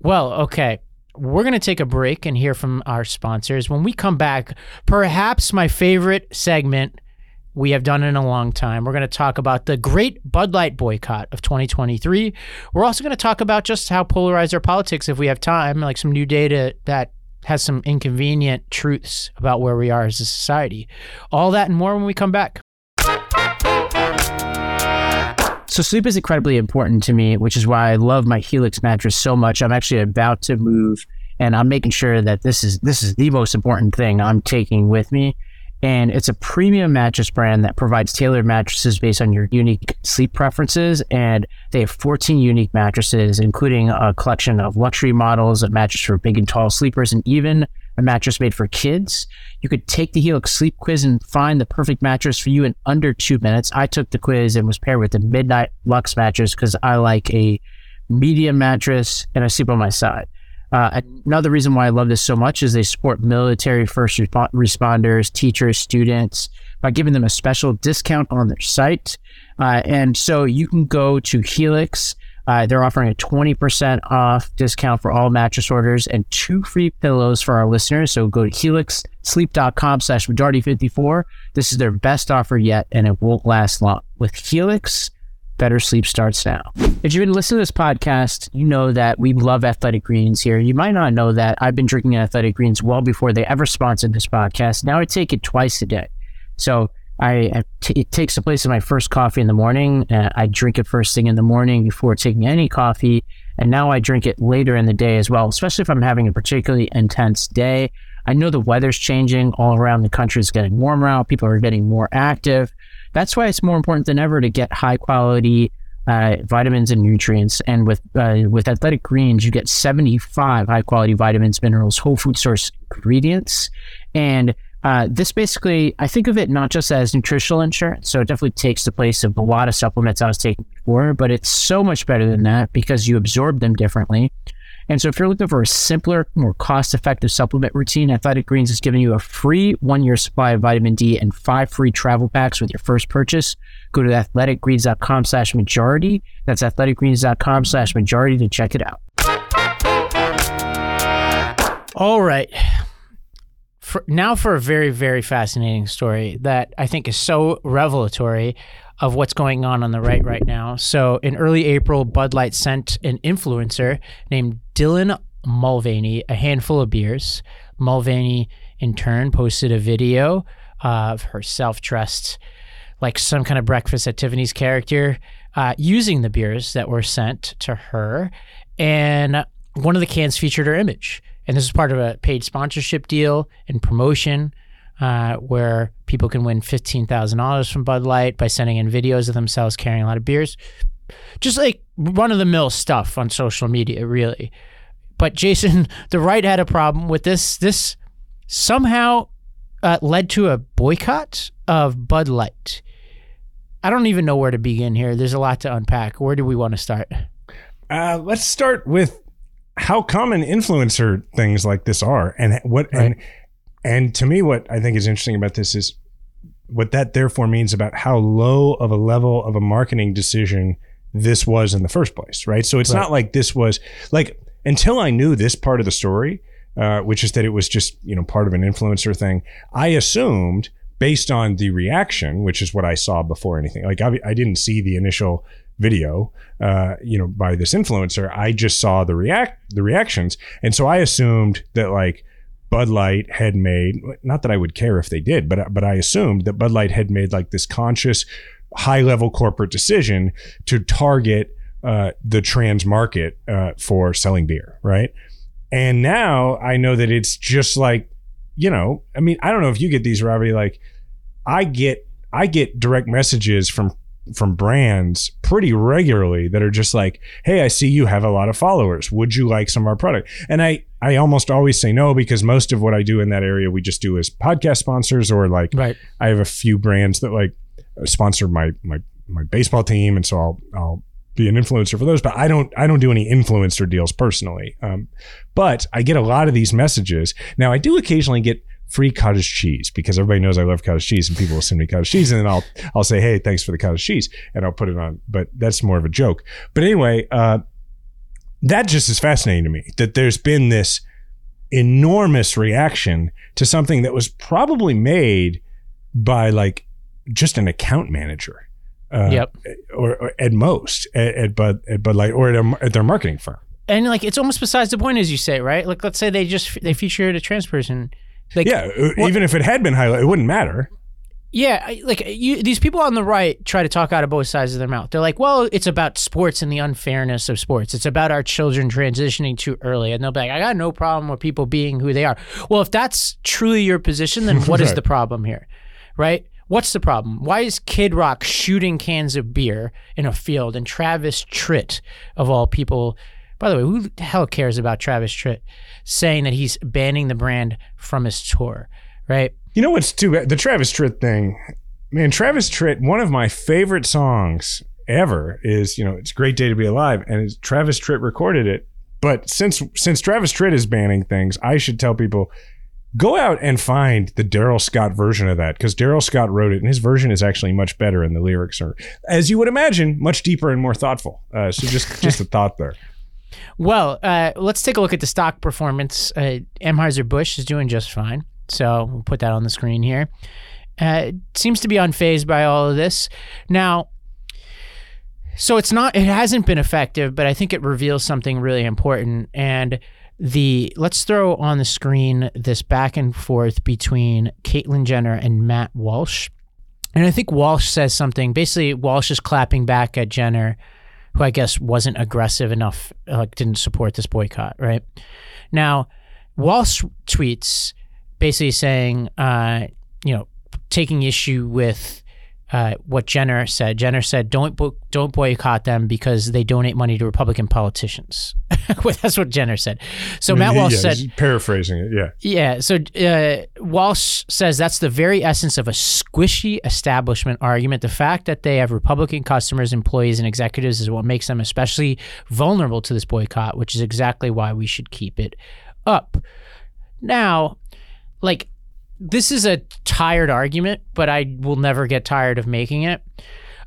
Well, okay we're going to take a break and hear from our sponsors. When we come back, perhaps my favorite segment we have done in a long time. We're going to talk about the great Bud Light boycott of 2023. We're also going to talk about just how polarized our politics, if we have time, like some new data that has some inconvenient truths about where we are as a society. All that and more when we come back. So sleep is incredibly important to me, which is why I love my Helix mattress so much. I'm actually about to move and I'm making sure that this is this is the most important thing I'm taking with me. And it's a premium mattress brand that provides tailored mattresses based on your unique sleep preferences. And they have 14 unique mattresses, including a collection of luxury models, a mattress for big and tall sleepers, and even a mattress made for kids. You could take the Helix sleep quiz and find the perfect mattress for you in under two minutes. I took the quiz and was paired with the Midnight Lux mattress because I like a medium mattress and I sleep on my side. Uh, another reason why I love this so much is they support military first resp- responders, teachers, students by giving them a special discount on their site. Uh, and so you can go to Helix uh, they're offering a 20% off discount for all mattress orders and two free pillows for our listeners. So go to helixsleep.com slash majority54. This is their best offer yet, and it won't last long. With Helix, better sleep starts now. If you've been listening to this podcast, you know that we love athletic greens here. You might not know that I've been drinking athletic greens well before they ever sponsored this podcast. Now I take it twice a day. So I, it takes the place of my first coffee in the morning. Uh, I drink it first thing in the morning before taking any coffee, and now I drink it later in the day as well. Especially if I'm having a particularly intense day. I know the weather's changing all around the country. It's getting warmer out. People are getting more active. That's why it's more important than ever to get high quality uh, vitamins and nutrients. And with uh, with Athletic Greens, you get 75 high quality vitamins, minerals, whole food source ingredients, and uh, this basically, I think of it not just as nutritional insurance. So it definitely takes the place of a lot of supplements I was taking before, but it's so much better than that because you absorb them differently. And so if you're looking for a simpler, more cost effective supplement routine, Athletic Greens is giving you a free one year supply of vitamin D and five free travel packs with your first purchase. Go to athleticgreens.com slash majority. That's athleticgreens.com slash majority to check it out. All right for, now for a very, very fascinating story that I think is so revelatory of what's going on on the right right now. So in early April, Bud Light sent an influencer named Dylan Mulvaney a handful of beers. Mulvaney, in turn, posted a video of herself dressed like some kind of breakfast at Tiffany's character, uh, using the beers that were sent to her. And one of the cans featured her image. And this is part of a paid sponsorship deal and promotion uh, where people can win $15,000 from Bud Light by sending in videos of themselves carrying a lot of beers. Just like run of the mill stuff on social media, really. But Jason, the right had a problem with this. This somehow uh, led to a boycott of Bud Light. I don't even know where to begin here. There's a lot to unpack. Where do we want to start? Uh, let's start with how common influencer things like this are, and what Right. and and to me, what I think is interesting about this is what that therefore means about how low of a level of a marketing decision this was in the first place, right? So it's Right. not like this was like until I knew this part of the story, uh, which is that it was just you know part of an influencer thing. I assumed based on the reaction, which is what I saw before anything. Like I, I didn't see the initial video, uh, you know, by this influencer. I just saw the react the reactions, and so I assumed that like Bud Light had made not that I would care if they did, but but I assumed that Bud Light had made like this conscious high level corporate decision to target uh, the trans market uh, for selling beer, right? And now I know that it's just like, you know, I mean, I don't know if you get these, Ravi. Like, I get I get direct messages from from brands pretty regularly that are just like, "Hey, I see you have a lot of followers. Would you like some of our product?" And I I almost always say no because most of what I do in that area we just do as podcast sponsors or like Right. I have a few brands that like sponsor my my my baseball team, and so I'll I'll be an influencer for those. But I don't I don't do any influencer deals personally. Um, but I get a lot of these messages. Now I do occasionally get free cottage cheese because everybody knows I love cottage cheese, and people will send me cottage cheese, and then I'll I'll say hey thanks for the cottage cheese, and I'll put it on. But that's more of a joke. But anyway, uh, that just is fascinating to me that there's been this enormous reaction to something that was probably made by like just an account manager. Uh, Yep. Or, or at most at, at Bud at Bud Light or at, a, at their marketing firm. And like it's almost besides the point, as you say, right? Like let's say they just they featured a trans person. Like Yeah, uh, even if it had been highlighted, it wouldn't matter. Yeah, like you, these people on the right try to talk out of both sides of their mouth. They're like, "Well, it's about sports and the unfairness of sports. It's about our children transitioning too early." And they'll be like, "I got no problem with people being who they are." Well, if that's truly your position, then what is Right. the problem here, right? What's the problem? Why is Kid Rock shooting cans of beer in a field and Travis Tritt, of all people, by the way, who the hell cares about Travis Tritt, saying that he's banning the brand from his tour, right? You know what's too bad? The Travis Tritt thing, man. Travis Tritt, one of my favorite songs ever is you know it's a great day to be alive, and Travis Tritt recorded it. But since since Travis Tritt is banning things, I should tell people go out and find the Darrell Scott version of that because Darrell Scott wrote it, and his version is actually much better, and the lyrics are, as you would imagine, much deeper and more thoughtful. Uh, so just just a thought there. Well, uh, let's take a look at the stock performance. Uh, Anheuser-Busch is doing just fine. So we'll put that on the screen here. Uh, seems to be unfazed by all of this. Now, so it's not, it hasn't been effective, but I think it reveals something really important. And the, let's throw on the screen this back and forth between Caitlyn Jenner and Matt Walsh. And I think Walsh says something. Basically, Walsh is clapping back at Jenner, who I guess wasn't aggressive enough, like didn't support this boycott, right? Now, Walsh tweets basically saying, uh, you know, taking issue with uh, what Jenner said. Jenner said, "Don't bo- don't boycott them because they donate money to Republican politicians." well, that's what Jenner said. So Matt Walsh Yeah, said, he's paraphrasing it. Yeah. yeah. So uh, Walsh says that's the very essence of a squishy establishment argument. The fact that they have Republican customers, employees, and executives is what makes them especially vulnerable to this boycott, which is exactly why we should keep it up. Now, like, this is a tired argument, but I will never get tired of making it.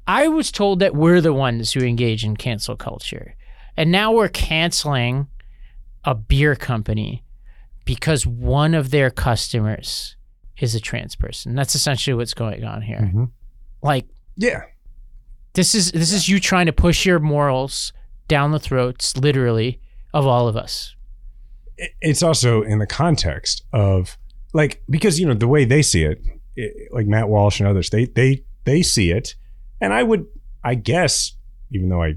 I was told that we're the ones who engage in cancel culture. And now we're canceling a beer company because one of their customers is a trans person. That's essentially what's going on here. Mhm. Like Yeah. this is this is you trying to push your morals down the throats, literally, of all of us. it's also in the context of like because you know the way they see it, it, like Matt Walsh and others, they they they see it, and I would, I guess, even though I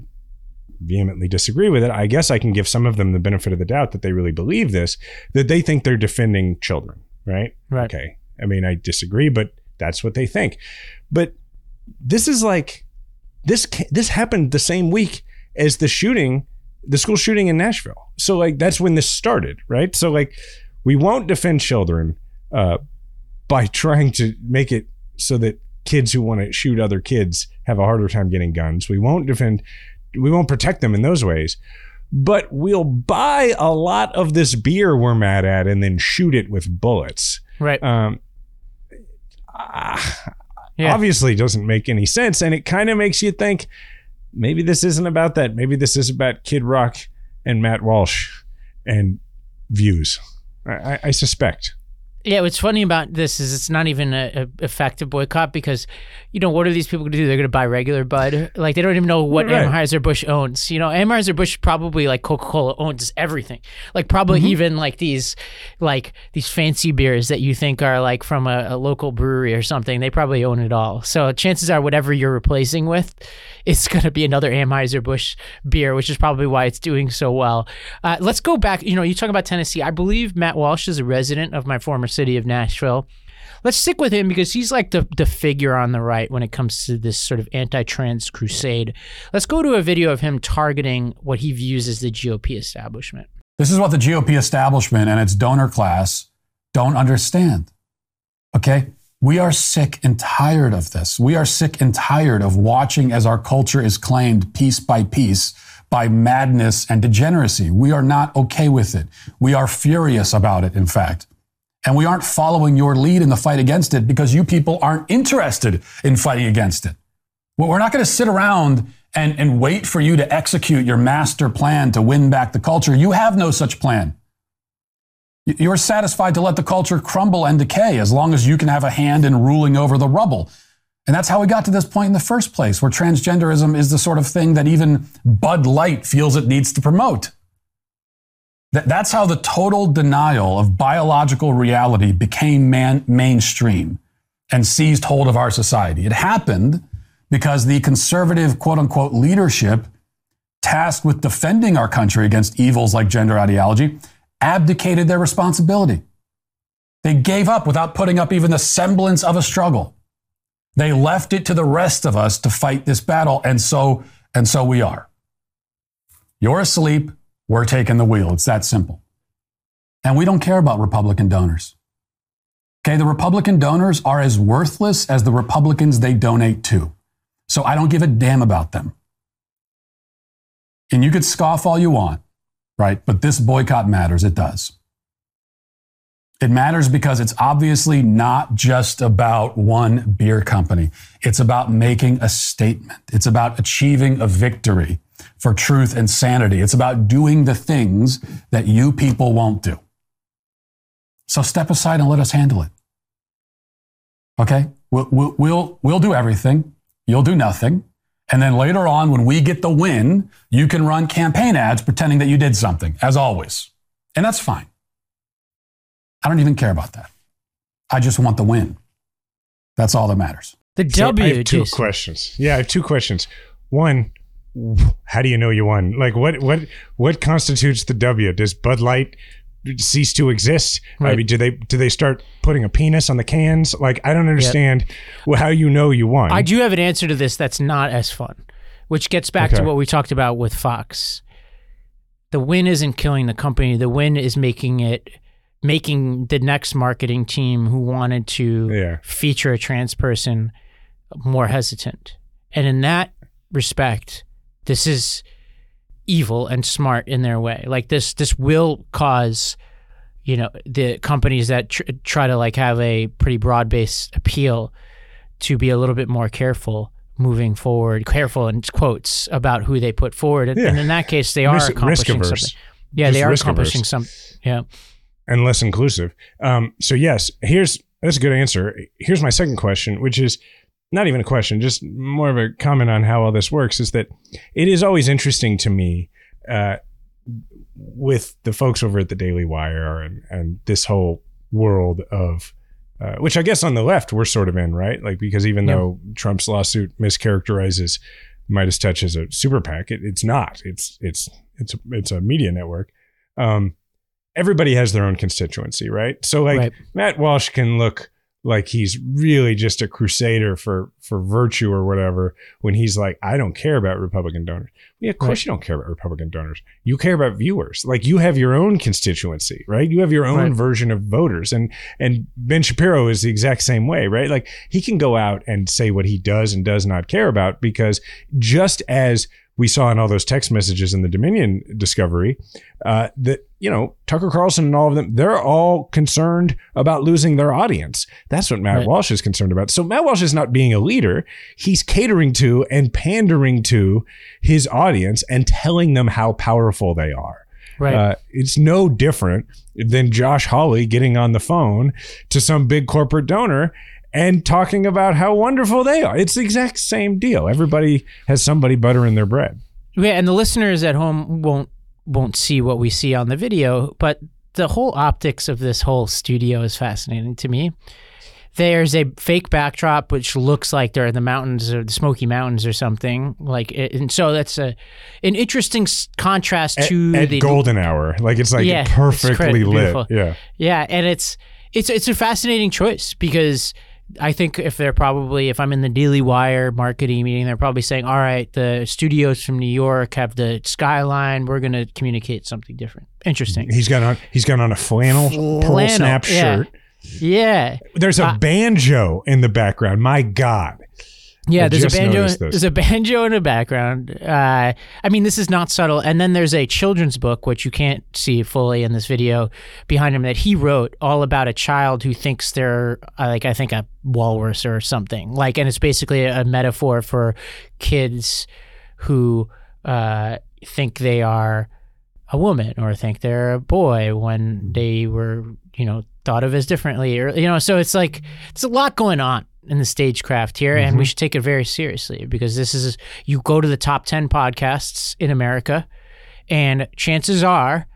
vehemently disagree with it, I guess I can give some of them the benefit of the doubt that they really believe this, that they think they're defending children, right? Right. Okay. I mean, I disagree, but that's what they think. But this is like this this happened the same week as the shooting, the school shooting in Nashville. So like that's when this started, right? So like we won't defend children uh, by trying to make it so that kids who want to shoot other kids have a harder time getting guns. We won't defend we won't protect them in those ways. But we'll buy a lot of this beer we're mad at and then shoot it with bullets. Right. Um, ah, Yeah. obviously doesn't make any sense, and it kind of makes you think maybe this isn't about that. Maybe this is about Kid Rock and Matt Walsh and views. I, I suspect. Yeah, what's funny about this is it's not even a, a effective boycott because, you know, what are these people going to do? They're going to buy regular Bud. Like they don't even know what Right. Busch owns. You know, Anheuser Busch probably like Coca Cola owns everything. Like probably Mm-hmm. even like these, like these fancy beers that you think are like from a, a local brewery or something. They probably own it all. So chances are, whatever you're replacing with, it's going to be another Anheuser Busch beer, which is probably why it's doing so well. Uh, let's go back. You know, you talk about Tennessee. I believe Matt Walsh is a resident of my former city of Nashville. Let's stick with him because he's like the, the figure on the right when it comes to this sort of anti trans crusade. Let's go to a video of him targeting what he views as the GOP establishment. This is what the GOP establishment and its donor class don't understand. Okay? We are sick and tired of this. We are sick and tired of watching as our culture is claimed piece by piece by madness and degeneracy. We are not okay with it. We are furious about it, in fact. And we aren't following your lead in the fight against it because you people aren't interested in fighting against it. Well, we're not going to sit around and, and wait for you to execute your master plan to win back the culture. You have no such plan. You- You're satisfied to let the culture crumble and decay as long as you can have a hand in ruling over the rubble. And that's how we got to this point in the first place, where transgenderism is the sort of thing that even Bud Light feels it needs to promote. That, that's how the total denial of biological reality became man, mainstream and seized hold of our society. It happened because the conservative, quote unquote, leadership tasked with defending our country against evils like gender ideology abdicated their responsibility. They gave up without putting up even the semblance of a struggle. They left it to the rest of us to fight this battle, and so and so we are. You're asleep, we're taking the wheel. It's that simple. And we don't care about Republican donors. Okay, the Republican donors are as worthless as the Republicans they donate to. So I don't give a damn about them. And you could scoff all you want, right? But this boycott matters. It does. It matters because it's obviously not just about one beer company. It's about making a statement. It's about achieving a victory for truth and sanity. It's about doing the things that you people won't do. So step aside and let us handle it. Okay? We'll, we'll, we'll, we'll do everything. You'll do nothing. And then later on, when we get the win, you can run campaign ads pretending that you did something, as always. And that's fine. I don't even care about that. I just want the win. That's all that matters. The So W, I have two Jason. questions. Yeah, I have two questions. One, how do you know you won? Like, what what what constitutes the W? Does Bud Light cease to exist? I mean, do they do they start putting a penis on the cans? Like, I don't understand well, how you know you won. I do have an answer to this that's not as fun, which gets back to what we talked about with Fox. The win isn't killing the company. The win is making it making the next marketing team who wanted to Yeah. feature a trans person more hesitant. And in that respect, this is evil and smart in their way. Like this this will cause you know the companies that tr- try to like have a pretty broad-based appeal to be a little bit more careful moving forward careful in quotes about who they put forward and, Yeah. and in that case they are Risk- accomplishing something yeah Just they are accomplishing some yeah and less inclusive. Um, so yes, here's that's a good answer. Here's my second question, which is not even a question, just more of a comment on how all this works. Is that it is always interesting to me uh, with the folks over at the Daily Wire and and this whole world of uh, which I guess on the left we're sort of in, right? Like because even Yeah. though Trump's lawsuit mischaracterizes MeidasTouch as a super PAC, it, it's not. It's it's it's a, it's a media network. Um, everybody has their own constituency, right? So like Right. Matt Walsh can look like he's really just a crusader for for virtue or whatever when he's like I don't care about Republican donors. Yeah, of course Right. you don't care about Republican donors. You care about viewers. Like you have your own constituency, right? You have your own Right. version of voters and and Ben Shapiro is the exact same way, right? Like he can go out and say what he does and does not care about because just as we saw in all those text messages in the Dominion discovery, uh, that you know Tucker Carlson and all of them, they're all concerned about losing their audience. That's what Matt Right. Walsh is concerned about. So Matt Walsh is not being a leader; he's catering to and pandering to his audience and telling them how powerful they are. Right. Uh, it's no different than Josh Hawley getting on the phone to some big corporate donor and talking about how wonderful they are. It's the exact same deal. Everybody has somebody buttering their bread. Yeah, and the listeners at home won't won't see what we see on the video, but the whole optics of this whole studio is fascinating to me. There's a fake backdrop which looks like they're in the mountains or the Smoky Mountains or something. Like, it, and so that's a an interesting contrast At, to at the golden hour, like it's like Yeah, perfectly cra- lit. beautiful. Yeah, Yeah, and it's it's it's a fascinating choice because I think if they're probably if I'm in the Daily Wire marketing meeting, they're probably saying, "All right, the studios from New York have the skyline. We're going to communicate something different." Interesting. he's got on he's got on a flannel, pearl snap yeah. shirt. Yeah, There's a Uh, banjo in the background. My God, yeah. I There's a banjo. There's a banjo in the background. Uh, I mean, this is not subtle. And then there's a children's book which you can't see fully in this video behind him that he wrote all about a child who thinks they're uh, like I think a walrus or something. Like, and it's basically a metaphor for kids who uh, think they are a woman or think they're a boy when they were, you know, thought of as differently or you know, so it's like it's a lot going on in the stagecraft here and we should take it very seriously because this is you go to the top 10 podcasts in America and chances are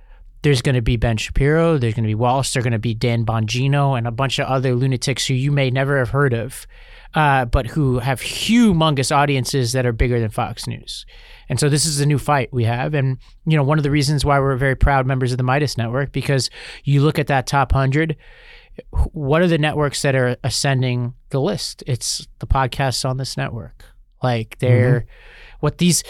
there's going to be Ben Shapiro, there's going to be Walsh, there's going to be Dan Bongino, and a bunch of other lunatics who you may never have heard of, uh, but who have humongous audiences that are bigger than Fox News. And so this is a new fight we have. And, you know, one of the reasons why we're very proud members of the Meidas Network, because you look at that top 100, what are the networks that are ascending the list? It's the podcasts on this network. Like they're what these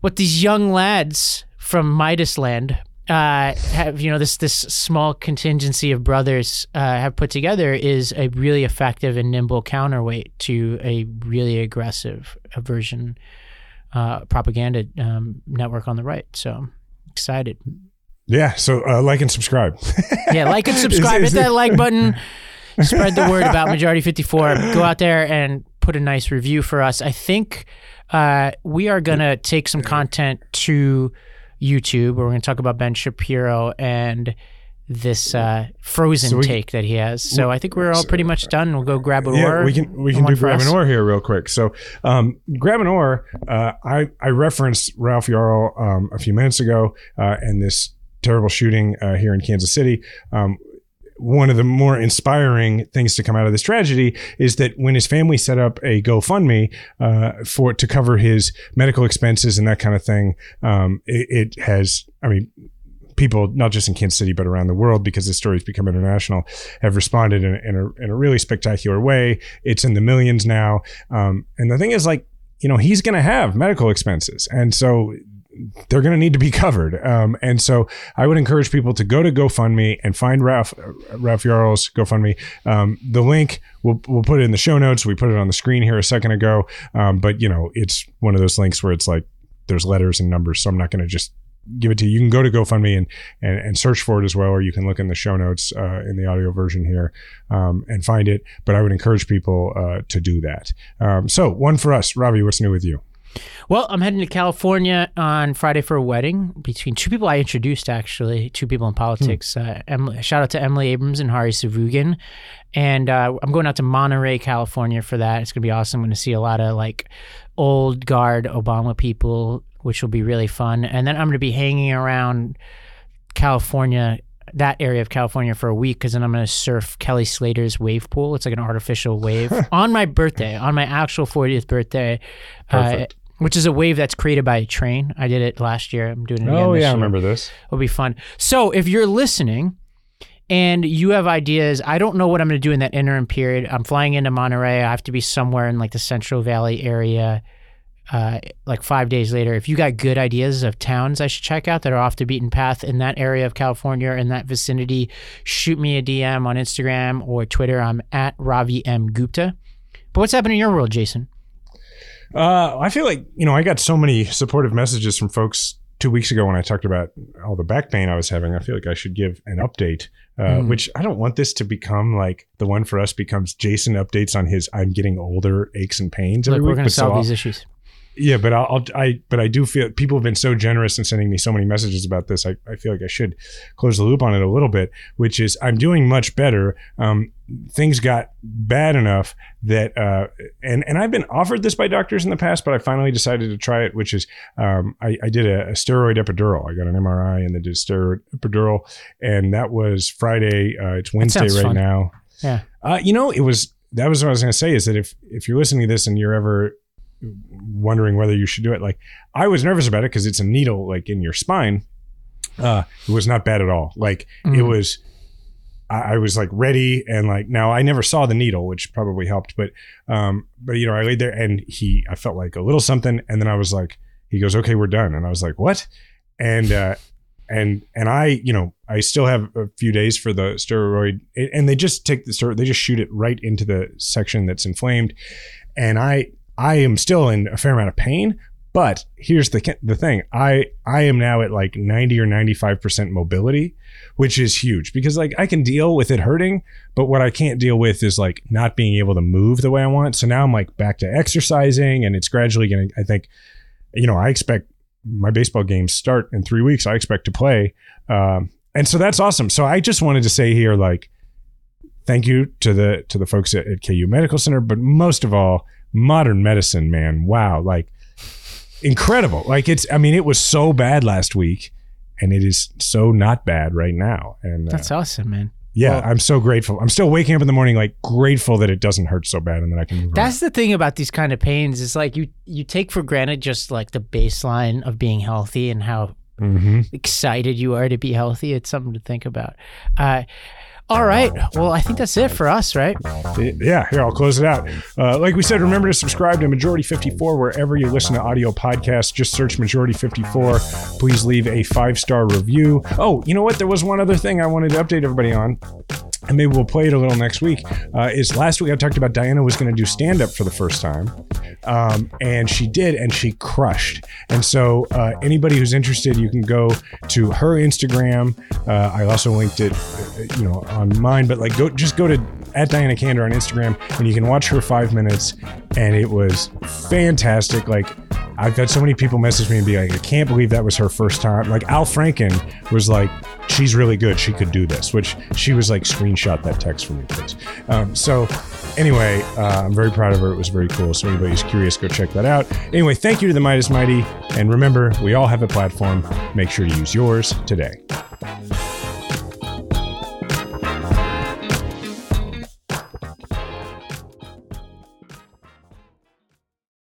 what these young lads from Meidas Land uh, have you know this this small contingency of brothers uh, have put together is a really effective and nimble counterweight to a really aggressive version uh, propaganda um, network on the right. So excited. Yeah. So uh, like and subscribe. Yeah, like and subscribe. Is- is Hit that it- like button. Spread the word about Majority 54. Go out there and put a nice review for us. I think uh, we are going to take some content to YouTube where we're going to talk about Ben Shapiro and this uh, frozen So we- take that he has. So I think we're all pretty much done. We'll go grab a yeah, we can we can do grab us. an oar here real quick. So, um, grab an oar. Uh, I I referenced Ralph Yarl um, a few minutes ago, uh, and this terrible shooting uh, here in Kansas City. Um, one of the more inspiring things to come out of this tragedy is that when his family set up a GoFundMe uh, for to cover his medical expenses and that kind of thing, um, it, it has. I mean, people not just in Kansas City but around the world because this story has become international have responded in, in, a, in a really spectacular way. It's in the millions now, um, and the thing is, like you know, he's going to have medical expenses, and so they're going to need to be covered. Um, and so I would encourage people to go to GoFundMe and find Ralph uh, Ralph Yarl's GoFundMe. Um, the link we'll we'll put it in the show notes. We put it on the screen here a second ago, um, but you know, it's one of those links where it's like there's letters and numbers, so I'm not going to just give it to you. You can go to GoFundMe and, and, and search for it as well, or you can look in the show notes uh, in the audio version here um, and find it. But I would encourage people uh, to do that. Um, so, one for us. Ravi, what's new with you? Well, I'm heading to California on Friday for a wedding between two people I introduced, actually, two people in politics. Uh, Emily, shout out to Emily Abrams and Hari Savugin. And uh, I'm going out to Monterey, California for that. It's going to be awesome. I'm going to see a lot of like old guard Obama people which will be really fun. And then I'm going to be hanging around California, that area of California for a week because then I'm going to surf Kelly Slater's wave pool. It's like an artificial wave on my birthday, on my actual 40th birthday. Uh, which is a wave that's created by a train. I did it last year. I'm doing it again. Oh yeah, I remember this. It'll be fun. So if you're listening and you have ideas, I don't know what I'm going to do in that interim period. I'm flying into Monterey. I have to be somewhere in like the Central Valley area. Uh, like five days later, if you got good ideas of towns I should check out that are off the beaten path in that area of California or in that vicinity, shoot me a DM on Instagram or Twitter. I'm at Ravi M Gupta. But what's happening in your world, Jason? Uh, I feel like you know I got so many supportive messages from folks two weeks ago when I talked about all the back pain I was having. I feel like I should give an update, uh, Mm. which I don't want this to become like the one for us becomes Jason updates on his I'm getting older aches and pains. Look, we're going to so solve I'll- these issues. Yeah, but I'll, I'll I but I do feel people have been so generous in sending me so many messages about this. I, I feel like I should close the loop on it a little bit, which is I'm doing much better. Um, things got bad enough that uh, and and I've been offered this by doctors in the past, but I finally decided to try it. Which is um, I, I did a, a steroid epidural. I got an MRI and then did steroid epidural, and that was Friday. Uh, it's Wednesday right fun. now. Yeah. Uh, you know, it was that was what I was going to say is that if if you're listening to this and you're ever wondering whether you should do it, like I was nervous about it because it's a needle like in your spine. Uh, it was not bad at all. Like it Mhm. was. I I was like ready and like now I never saw the needle, which probably helped. But um, but you know I laid there and he I felt like a little something, and then I was like, he goes, okay, we're done, and I was like, what? And uh, and and I you know I still have a few days for the steroid, and they just take the steroid, they just shoot it right into the section that's inflamed, and I I am still in a fair amount of pain. But here's the the thing I I am now at like 90 or 95 percent mobility, which is huge because like I can deal with it hurting, but what I can't deal with is like not being able to move the way I want. So now I'm like back to exercising, and it's gradually going to. I think, you know, I expect my baseball games start in three weeks. I expect to play, um, and so that's awesome. So I just wanted to say here, like, thank you to the to the folks at, at KU Medical Center, but most of all, modern medicine, man. Wow, like incredible. Like it's. I mean, it was so bad last week. And it is so not bad right now. And uh, That's awesome, man. yeah, Well- I'm so grateful. I'm still waking up in the morning like grateful that it doesn't hurt so bad and that I can move That's the thing about these kind of pains. Is like you you take for granted just like the baseline of being healthy and how around. hmm excited you are to be healthy. It's something to think about. Uh, all right. Well, I think that's it for us, right? Yeah, here, I'll close it out. Uh, like we said, remember to subscribe to Majority 54 wherever you listen to audio podcasts. Just search Majority 54. Please leave a five star review. Oh, you know what? There was one other thing I wanted to update everybody on. And maybe we'll play it a little next week. Uh, is last week I talked about Diana was going to do stand up for the first time. Um, and she did, and she crushed. And so, uh, anybody who's interested, you can go to her Instagram. Uh, I also linked it, uh, you know, on mine. But like, go just go to at Diana Kander on Instagram, and you can watch her five minutes, and it was fantastic. Like, I've got so many people message me and be like, I can't believe that was her first time. Like Al Franken was like, she's really good. She could do this, which she was like, screenshot that text for me, please. Um, so anyway, uh, I'm very proud of her. It was very cool. So anybody who's curious, go check that out. Anyway, thank you to the Meidas Mighty. And remember, we all have a platform. Make sure to use yours today.